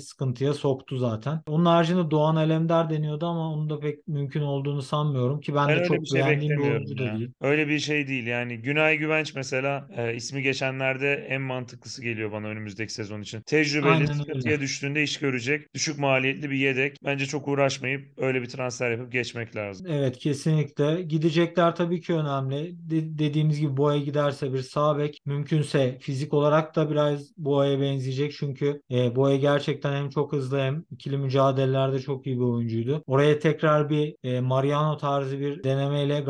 sıkıntıya soktu zaten. Onun haricinde Doğan Alemdar deniyordu ama onun da pek mümkün olduğunu sanmıyorum ki ben, Ben de çok şey beğendiğim bir da ya. değil. Öyle bir şey değil yani. Günay Güvenç mesela e, ismi geçenlerde en mantıklısı geliyor bana önümüzdeki sezon için. Tecrübeli, sıkıntıya düştüğünde iş görecek. Düşük maliyetli bir yedek. Bence çok uğraşmayıp öyle bir transfer yapıp geçmek lazım. Evet kesinlikle. Gidecekler tabii ki önemli. De- dediğimiz gibi Boya giderse bir sağ bek mümkünse fizik olarak da biraz Boya'ya benzeyecek. Çünkü e, Boya gerçekten hem çok hızlı hem ikili mücadelelerde çok iyi bir oyuncuydu. Oraya tekrar bir e, Mariano tarzı bir denemeyle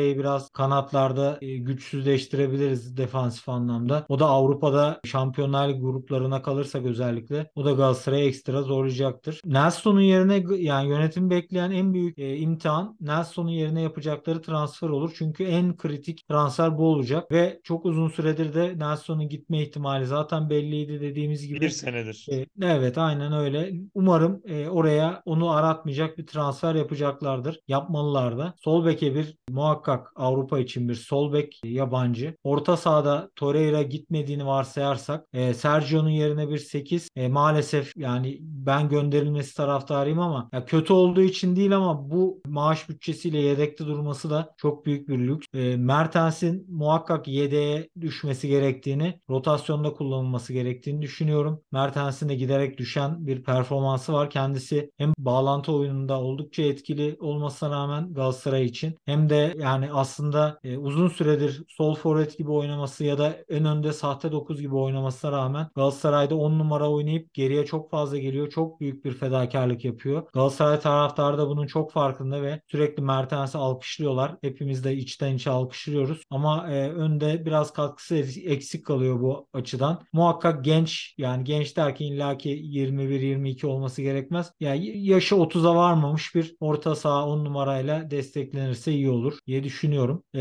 Galatasaray'ı biraz kanatlarda e, güçsüzleştirebiliriz defansif anlamda. O da Avrupa'da Şampiyonlar Ligi gruplarına kalırsak özellikle o da Galatasaray'ı ekstra zorlayacaktır. Nelson'un yerine yani yönetim bekleyen en büyük e, imtihan Nelson'un yerine yapacakları transfer olur. Çünkü en kritik transfer bu olacak ve çok uzun süredir de Nelson'un gitme ihtimali zaten belliydi dediğimiz Bir gibi. senedir. E, Evet aynen öyle. Umarım e, oraya onu aratmayacak bir transfer yapacaklardır. Yapmalılar da. Sol beke bir muhakkak Avrupa için bir sol bek yabancı. Orta sahada Torreira gitmediğini varsayarsak e, Sergio'nun yerine bir 8 e, maalesef yani ben gönderilmesi taraftarıyım ama ya kötü olduğu için değil ama bu maaş bütçesiyle yedekte durması da çok büyük bir lüks. E, Mertens'in muhakkak yedeğe düşmesi gerektiğini, rotasyonda kullanılması gerektiğini düşünüyorum. Mertens'in de giderek düşen bir performansı var. Kendisi hem bağlantı oyununda oldukça etkili olmasına rağmen Galatasaray için hem de yani aslında e, uzun süredir sol forvet gibi oynaması ya da en önde sahte 9 gibi oynamasına rağmen Galatasaray'da 10 numara oynayıp geriye çok fazla geliyor. Çok büyük bir fedakarlık yapıyor. Galatasaray taraftarı da bunun çok farkında ve sürekli Mertens'i alkışlıyorlar. Hepimiz de içten içe alkışlıyoruz. Ama e, önde biraz katkısı eksik kalıyor bu açıdan. Muhakkak genç yani genç derken illaki 21-22 olması gerekmez. Yani yaşı 30'a varmamış bir orta saha 10 numarayla desteklenirse iyi olur diye düşünüyorum. E,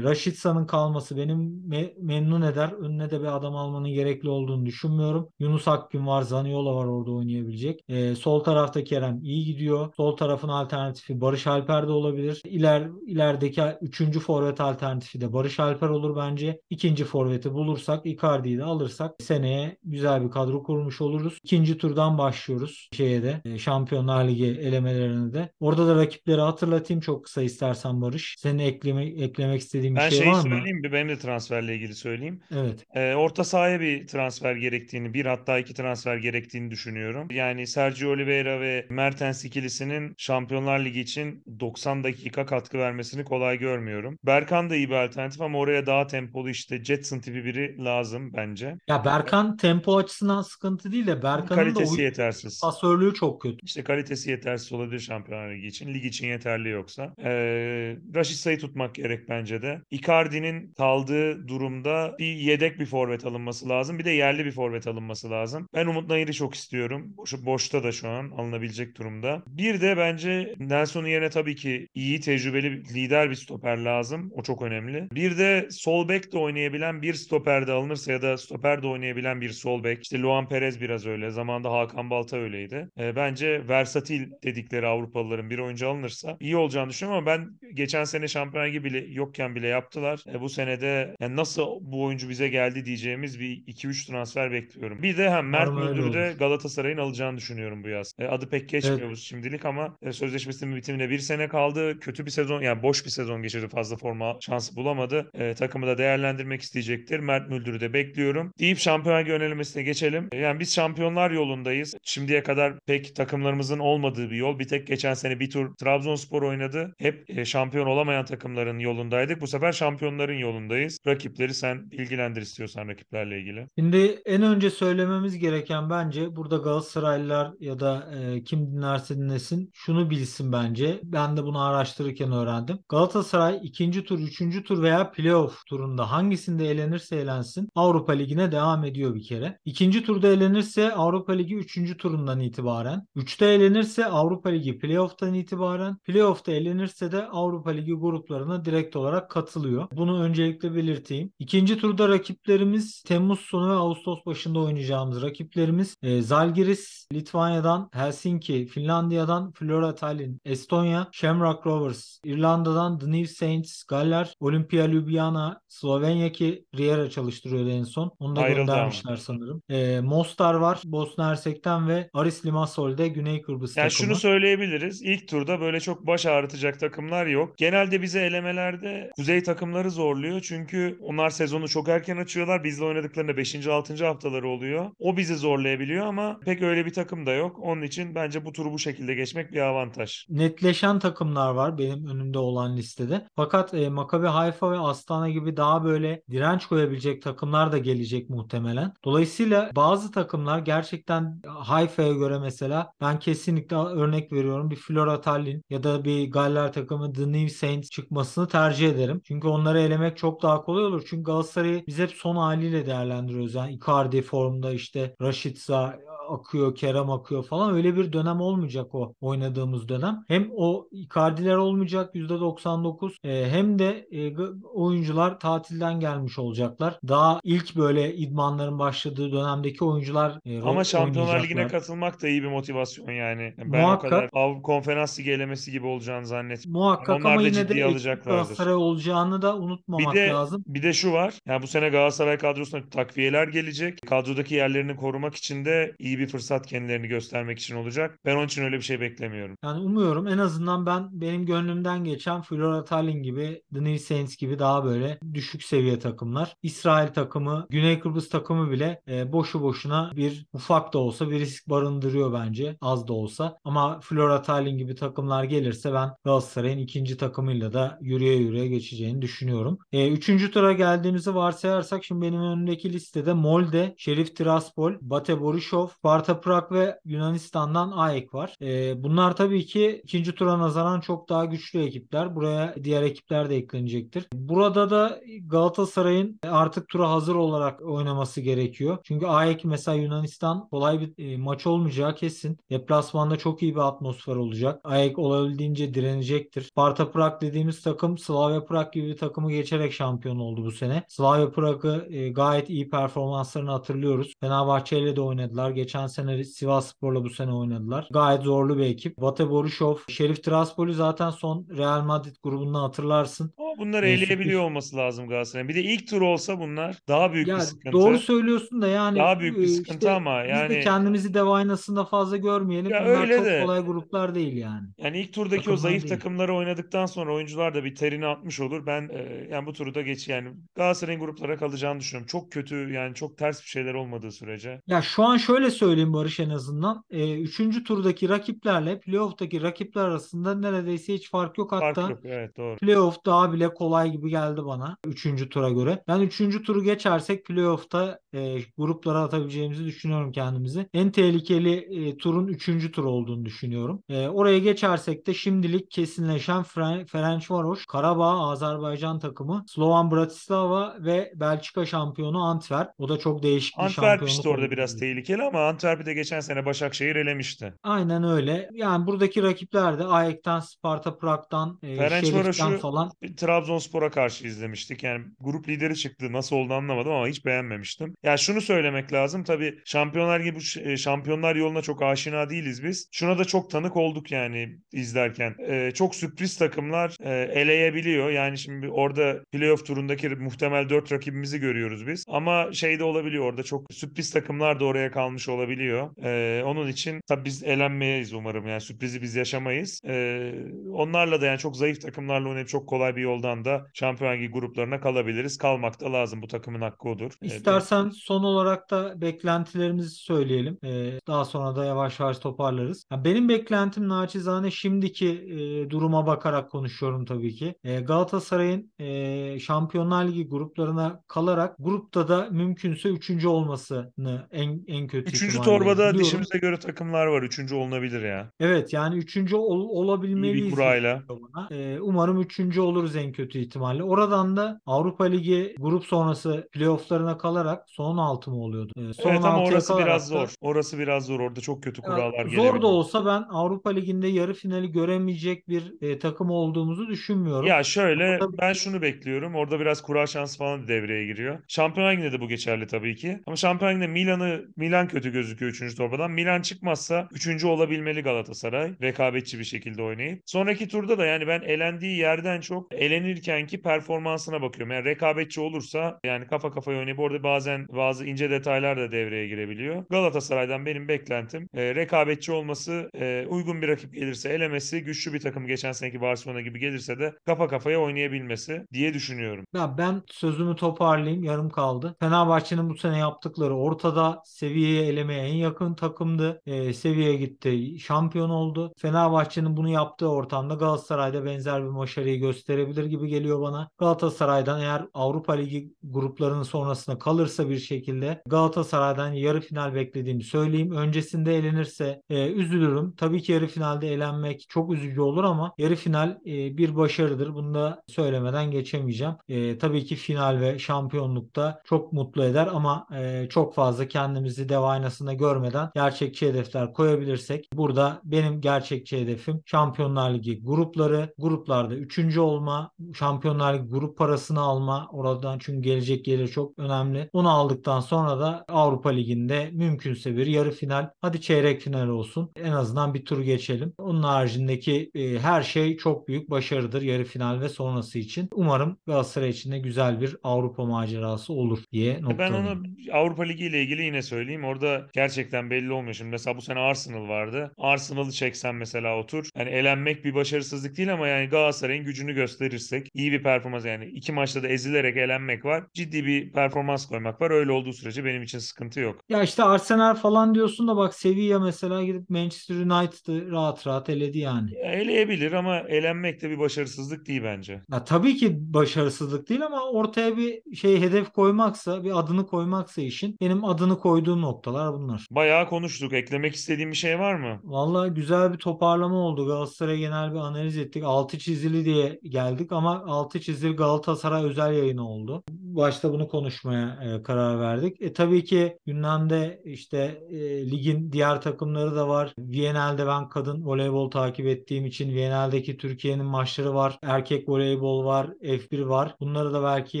Raşitsa'nın kalması benim me- memnun eder. Önüne de bir adam almanın gerekli olduğunu düşünmüyorum. Yunus Akgün var, Zaniola var orada oynayabilecek. E, sol tarafta Kerem iyi gidiyor. Sol tarafın alternatifi Barış Alper de olabilir. İler ilerideki 3. forvet alternatifi de Barış Alper olur bence. İkinci forveti bulursak Icardi'yi de alırsak seneye güzel bir kadro kurmuş oluruz. İkinci turdan başlıyoruz şeye de e, Şampiyonlar Ligi elemelerine de. Orada da rakipleri hatırlatayım çok kısa istersen Barış. Senin ekleme, eklemek istediğin bir Ben şey şeyi var mı? söyleyeyim mi? Benim de transferle ilgili söyleyeyim. Evet. Ee, orta sahaya bir transfer gerektiğini, bir hatta iki transfer gerektiğini düşünüyorum. Yani Sergio Oliveira ve Mertens ikilisinin Şampiyonlar Ligi için 90 dakika katkı vermesini kolay görmüyorum. Berkan da iyi bir alternatif ama oraya daha tempolu işte Jetson tipi biri lazım bence. Ya Berkan tempo açısından sıkıntı değil de Berkan'ın da kalitesi oyun yetersiz. pasörlüğü çok kötü. İşte kalitesi yetersiz olabilir Şampiyonlar Ligi için. Lig için yeterli yoksa. Ee, Rashica Rasica'yı tutmak gerek bence de. Icardi'nin kaldığı durumda bir yedek bir forvet alınması lazım. Bir de yerli bir forvet alınması lazım. Ben Umut Nayır'ı çok istiyorum. Boş, boşta da şu an alınabilecek durumda. Bir de bence Nelson'un yerine tabii ki iyi, tecrübeli, lider bir stoper lazım. O çok önemli. Bir de sol bek de oynayabilen bir stoper de alınırsa ya da stoper de oynayabilen bir sol bek. İşte Luan Perez biraz öyle. Zamanında Hakan Balta öyleydi. E, bence versatil dedikleri Avrupalıların bir oyuncu alınırsa iyi olacağını düşünüyorum ama ben geçen sene şampiyon gibi bile yokken bile yaptılar. E, bu senede yani nasıl bu oyuncu bize geldi diyeceğimiz bir 2-3 transfer bekliyorum. Bir de hem Mert öyle Müldür'ü de. Galatasaray'ın alacağını düşünüyorum bu yaz. E, adı pek geçmiyor Evet. şimdilik ama e, sözleşmesinin bitimine bir sene kaldı. Kötü bir sezon yani boş bir sezon geçirdi. Fazla forma şansı bulamadı. E, takımı da değerlendirmek isteyecektir. Mert Müldür'ü de bekliyorum. Deyip şampiyonlar yönelimesine geçelim. E, Yani biz şampiyonlar yolundayız. Şimdiye kadar pek takımlarımızın olmadığı bir yol. Bir tek geçen sene bir tur Trabzonspor oynadı. Hep e, şampiyon olamayan takımların yolundaydık. Bu sefer şampiyonların yolundayız. Rakipleri sen bilgilendir istiyorsan rakiplerle ilgili. Şimdi en önce söylememiz gereken bence burada Galatasaraylılar ya da e, kim dinlerse dinlesin şunu bilsin bence. Ben de bunu araştırırken öğrendim. Galatasaray ikinci tur, üçüncü tur veya playoff turunda hangisinde elenirse elensin Avrupa Ligi'ne devam ediyor bir kere. İkinci turda elenirse Avrupa Ligi üçüncü turundan itibaren. Üçte elenirse Avrupa Ligi playoff'tan itibaren. Playoff'ta elenirse de Avrupa Ligi gruplarına direkt olarak katılıyor. Bunu öncelikle belirteyim. İkinci turda rakiplerimiz Temmuz sonu ve Ağustos başında oynayacağımız rakiplerimiz e, Zalgiris Litvanya'dan, Helsinki Finlandiya'dan, Flora Tallinn Estonya, Shamrock Rovers İrlanda'dan, The New Saints Galler, Olimpia Ljubljana Slovenya ki Riera çalıştırıyordu en son. Onu da Ayrıldı ama. göndermişler sanırım. E, Mostar var Bosna Hersek'ten ve Aris Limassol'de Güney Kıbrıs Yani takımı. şunu söyleyebiliriz. İlk turda böyle çok baş ağrıtacak takımlar yok. Genelde bize elemelerde kuzey takımları zorluyor. Çünkü onlar sezonu çok erken açıyorlar. Bizle oynadıklarında 5. 6. haftaları oluyor. O bizi zorlayabiliyor ama pek öyle bir takım da yok. Onun için bence bu turu bu şekilde geçmek bir avantaj. netleşen takımlar var benim önümde olan listede. Fakat e, Maccabi Haifa ve Astana gibi daha böyle direnç koyabilecek takımlar da gelecek muhtemelen. Dolayısıyla bazı takımlar gerçekten Haifa'ya göre mesela ben kesinlikle örnek veriyorum bir Flora Tallinn ya da bir Galler takımı The New Saints çıkmasını tercih ederim. Çünkü onları elemek çok daha kolay olur. Çünkü Galatasaray'ı biz hep son haliyle değerlendiriyoruz. Yani Icardi formda işte Rashica akıyor, Kerem akıyor falan öyle bir dönem olmayacak o oynadığımız dönem. Hem o Icardi'ler olmayacak %99 e, hem de e, oyuncular tatilden gelmiş olacaklar. Daha ilk böyle idmanların başladığı dönemdeki oyuncular e, Ama Şampiyonlar Ligi'ne katılmak da iyi bir motivasyon yani. Ben o Muhakkak. kadar Avrupa Konferans Ligi elemesi gibi olacağını zannetmiyorum. Muhakkak ama da yine de eksik alacaklardır. Galatasaray olacağını da Bir unutmamak de lazım. bir de şu var. Yani bu sene Galatasaray kadrosuna takviyeler gelecek. Kadrodaki yerlerini korumak için de iyi bir fırsat kendilerini göstermek için olacak. Ben onun için öyle bir şey beklemiyorum. Yani umuyorum en azından ben benim gönlümden geçen Flora Tallinn gibi, The New Saints gibi daha böyle düşük seviye takımlar. İsrail takımı, Güney Kıbrıs takımı bile e, boşu boşuna bir ufak da olsa bir risk barındırıyor bence az da olsa. Ama Flora Tallinn gibi takımlar gelirse ben Galatasaray'ın ikinci takımıyla da yürüye yürüye geçeceğini düşünüyorum. E, üçüncü tura geldiğimizi varsayarsak şimdi benim önümdeki listede Molde, Şerif Tiraspol, Bate Borisov, Sparta Prag ve Yunanistan'dan AEK var. E, bunlar tabii ki ikinci tura nazaran çok daha güçlü ekipler. Buraya diğer ekipler de eklenecektir. Burada da Galatasaray'ın artık tura hazır olarak oynaması gerekiyor. Çünkü AEK mesela Yunanistan kolay bir e, maç olmayacağı kesin. Deplasmanda çok iyi bir atmosfer olacak. AEK olabildiğince direnecektir. Sparta Prag dediğimiz takım Slavia Prag gibi bir takımı geçerek şampiyon oldu bu sene. Slavia Prag'ı e, gayet iyi performanslarını hatırlıyoruz. Fenerbahçe ile de oynadılar. Geçen sene Sivasspor'la bu sene oynadılar. Gayet zorlu bir ekip. Bate Borisov, Şerif Tiraspol'ü zaten son Real Madrid grubundan hatırlarsın. Ama bunlar E, eleyebiliyor olması lazım Galatasaray'ın. Bir de ilk tur olsa bunlar daha büyük bir Ya sıkıntı. doğru söylüyorsun da yani Daha büyük bir e, sıkıntı işte ama biz yani- de kendimizi dev aynasında fazla görmeyelim. Ya Bunlar öyle çok de- kolay gruplar değil yani. Yani ilk turdaki o Takımlar zayıf değil. takımları oynadıktan sonra oyuncular da bir terini atmış olur. Ben e, yani bu turu da geç yani Galatasaray'ın gruplara kalacağını düşünüyorum. Çok kötü yani çok ters bir şeyler olmadığı sürece. Ya şu an şöyle söyleyeyim Barış en azından. E, üçüncü turdaki rakiplerle playoff'taki rakipler arasında neredeyse hiç fark yok. Fark Hatta yok. Evet doğru. Playoff daha bile kolay gibi geldi bana 3. tura göre. Ben 3. turu geçersek playoff'ta e, gruplara atabileceğimizi düşünüyorum kendimizi. En tehlikeli e, turun 3. tur olduğunu düşünüyorum. E, oraya geçersek de şimdilik kesinleşen Fren Ferencvaros, Karabağ, Azerbaycan takımı, Slovan Bratislava ve Belçika şampiyonu Antwerp. O da çok değişik bir Antwerp şampiyonluk işte orada oldu. biraz tehlikeli ama Antwerp'i de geçen sene Başakşehir elemişti. Aynen öyle. Yani buradaki rakipler de AEK'ten, Sparta Prag'dan, e, Şerif'ten falan Trabzonspor'a karşı izlemiştik. Yani grup lideri çıktı. Nasıl oldu anlamadım ama hiç beğenmemiştim. Ya şunu söylemek lazım. Tabii şampiyonlar gibi bu şampiyonlar yoluna çok aşina değiliz biz. Şuna da çok tanık olduk yani izlerken. Ee, çok sürpriz takımlar e, eleyebiliyor. Yani şimdi orada playoff turundaki muhtemel 4 rakibimizi görüyoruz biz. Ama şey de olabiliyor orada çok sürpriz takımlar da oraya kalmış olabiliyor. Ee, onun için tabii biz elenmeyiz umarım. Yani sürprizi biz yaşamayız. Ee, onlarla da yani çok zayıf takımlarla oynayıp çok kolay bir yoldan da Şampiyon Ligi gruplarına kalabiliriz. Kalmak da lazım. Bu takımın hakkı odur. Ee, İstersen son olarak da beklentilerimizi söyleyelim. Ee, daha sonra da yavaş yavaş toparlarız. Ya benim beklentim naçizane şimdiki e, duruma bakarak konuşuyorum tabii ki. E, Galatasaray'ın e, Şampiyonlar Ligi gruplarına kalarak grupta da mümkünse üçüncü olmasını en en kötü Üçüncü torbada biliyorum. dişimize göre takımlar var. Üçüncü olunabilir ya. Evet yani üçüncü ol, İyi olabilmeliyiz. bir gibi kurayla. Ee, umarım üçüncü oluruz en kötü ihtimalle. Oradan da Avrupa Ligi grup sonrası playofflarına kalarak son altı mı oluyordu? Ee, son Evet ama orası biraz da- zor. Orası biraz zor. Orada çok kötü kurallar zor gelebilir. da olsa ben Avrupa Ligi'nde yarı finali göremeyecek bir e, takım olduğumuzu düşünmüyorum. Ya şöyle Tabii ben şunu bekliyorum. Orada biraz kura şansı falan devreye giriyor. Şampiyonlar Ligi'nde de bu geçerli tabii ki. Ama Şampiyonlar Ligi'nde Milan'ı Milan kötü gözüküyor 3. torbadan. Milan çıkmazsa 3. olabilmeli Galatasaray. Rekabetçi bir şekilde oynayıp. Sonraki turda da yani ben elendiği yerden çok elenirkenki performansına bakıyorum. Yani rekabetçi olursa yani kafa kafaya oynayıp orada bazen bazı ince detaylar da devreye girebiliyor. Galatasaray'dan benim beklentim e, rekabetçi olması, e, uygun bir rakip gelirse elemesi, güçlü bir takım geçen seneki Barcelona gibi gelirse de kafa kafaya oynayabilmesi diye düşünüyorum. Ya ben sözümü toparlayayım. Yarım kaldı. Fenerbahçe'nin bu sene yaptıkları ortada seviyeye elemeye en yakın takımdı. Ee, seviyeye gitti. Şampiyon oldu. Fenerbahçe'nin bunu yaptığı ortamda Galatasaray'da benzer bir başarıyı gösterebilir gibi geliyor bana. Galatasaray'dan eğer Avrupa Ligi gruplarının sonrasına kalırsa bir şekilde Galatasaray'dan yarı final beklediğimi söyleyeyim. Öncesinde elenirse e, üzülürüm. Tabii ki yarı finalde elenmek çok üzücü olur ama yarı final e, bir başarıdır. Bunu da söylemeden geçemeyeceğim. E, tabii ki final ve şampiyonlukta çok mutlu eder ama e, çok fazla kendimizi dev aynasında görmeden gerçekçi hedefler koyabilirsek burada benim gerçekçi hedefim Şampiyonlar Ligi grupları, gruplarda üçüncü olma, Şampiyonlar Ligi grup parasını alma oradan çünkü gelecek gelir çok önemli. Onu aldıktan sonra da Avrupa Ligi'nde mümkünse bir yarı final hadi çeyrek final olsun. En azından bir tur geçelim. Onun haricindeki e, her şey çok büyük başarıdır yarı final ve sonrası için. Umarım Galatasaray için de güzel bir Avrupa macerası olur diye Ben noktalayayım. onu Avrupa Ligi ile ilgili yine söyleyeyim. Orada gerçekten belli olmuyor. Şimdi mesela bu sene Arsenal vardı. Arsenal'ı çeksen mesela otur. Yani elenmek bir başarısızlık değil ama yani Galatasaray'ın gücünü gösterirsek iyi bir performans yani iki maçta da ezilerek elenmek var. Ciddi bir performans koymak var. Öyle olduğu sürece benim için sıkıntı yok. Ya işte Arsenal falan diyorsun da bak Sevilla mesela gidip Manchester United'ı rahat rahat eledi yani. Eleyebilir ama elenmek de bir başarısızlık değil bence. Ya tabii ki başarısızlık değil ama ortaya bir şey hedef koymaksa, bir adını koymaksa işin benim adını koyduğum noktalar bunlar. Bayağı konuştuk. Eklemek istediğin bir şey var mı? Vallahi güzel bir toparlama oldu. Galatasaray genel bir analiz ettik. Altı çizili diye geldik ama altı çizili Galatasaray özel yayını oldu. Başta bunu konuşmaya e, karar verdik. E tabii ki gündemde işte e, ligin diğer takımları da var. Viyana'da ben kadın voleybol takip ettiğim için Viyana'daki Türkiye'nin maçları var. Erkek voleybol var. F1 var. Bunları da belki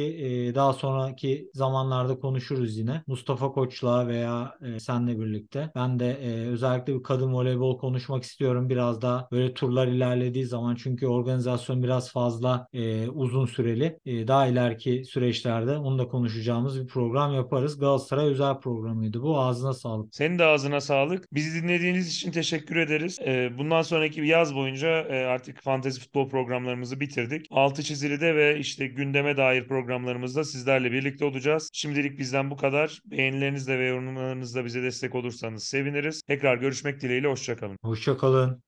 e, daha sonraki zamanlarda konuşuruz yine. Mustafa Koç'la veya e, senle birlikte. Ben de e, özellikle bir kadın voleybol konuşmak istiyorum. Biraz daha böyle turlar ilerlediği zaman çünkü organizasyon biraz fazla e, uzun süreli. E, daha ileriki süreçlerde onu da konuşacağımız bir program yaparız. Galatasaray özel programıydı bu. Ağzına sağlık. Senin de ağzına sağlık. Bizi dinlediğiniz için teşekkür ederiz. Ee, bundan sonraki yaz boyunca e, artık fantezi futbol programlarımızı bitirdik. Altı çizilide ve işte gündeme dair programlarımızda sizlerle birlikte olacağız. Şimdilik bizden bu kadar. Beğenilerinizle ve yorumlarınızla bize destek olursanız seviniriz. Tekrar görüşmek dileğiyle. Hoşçakalın. Hoşça kalın.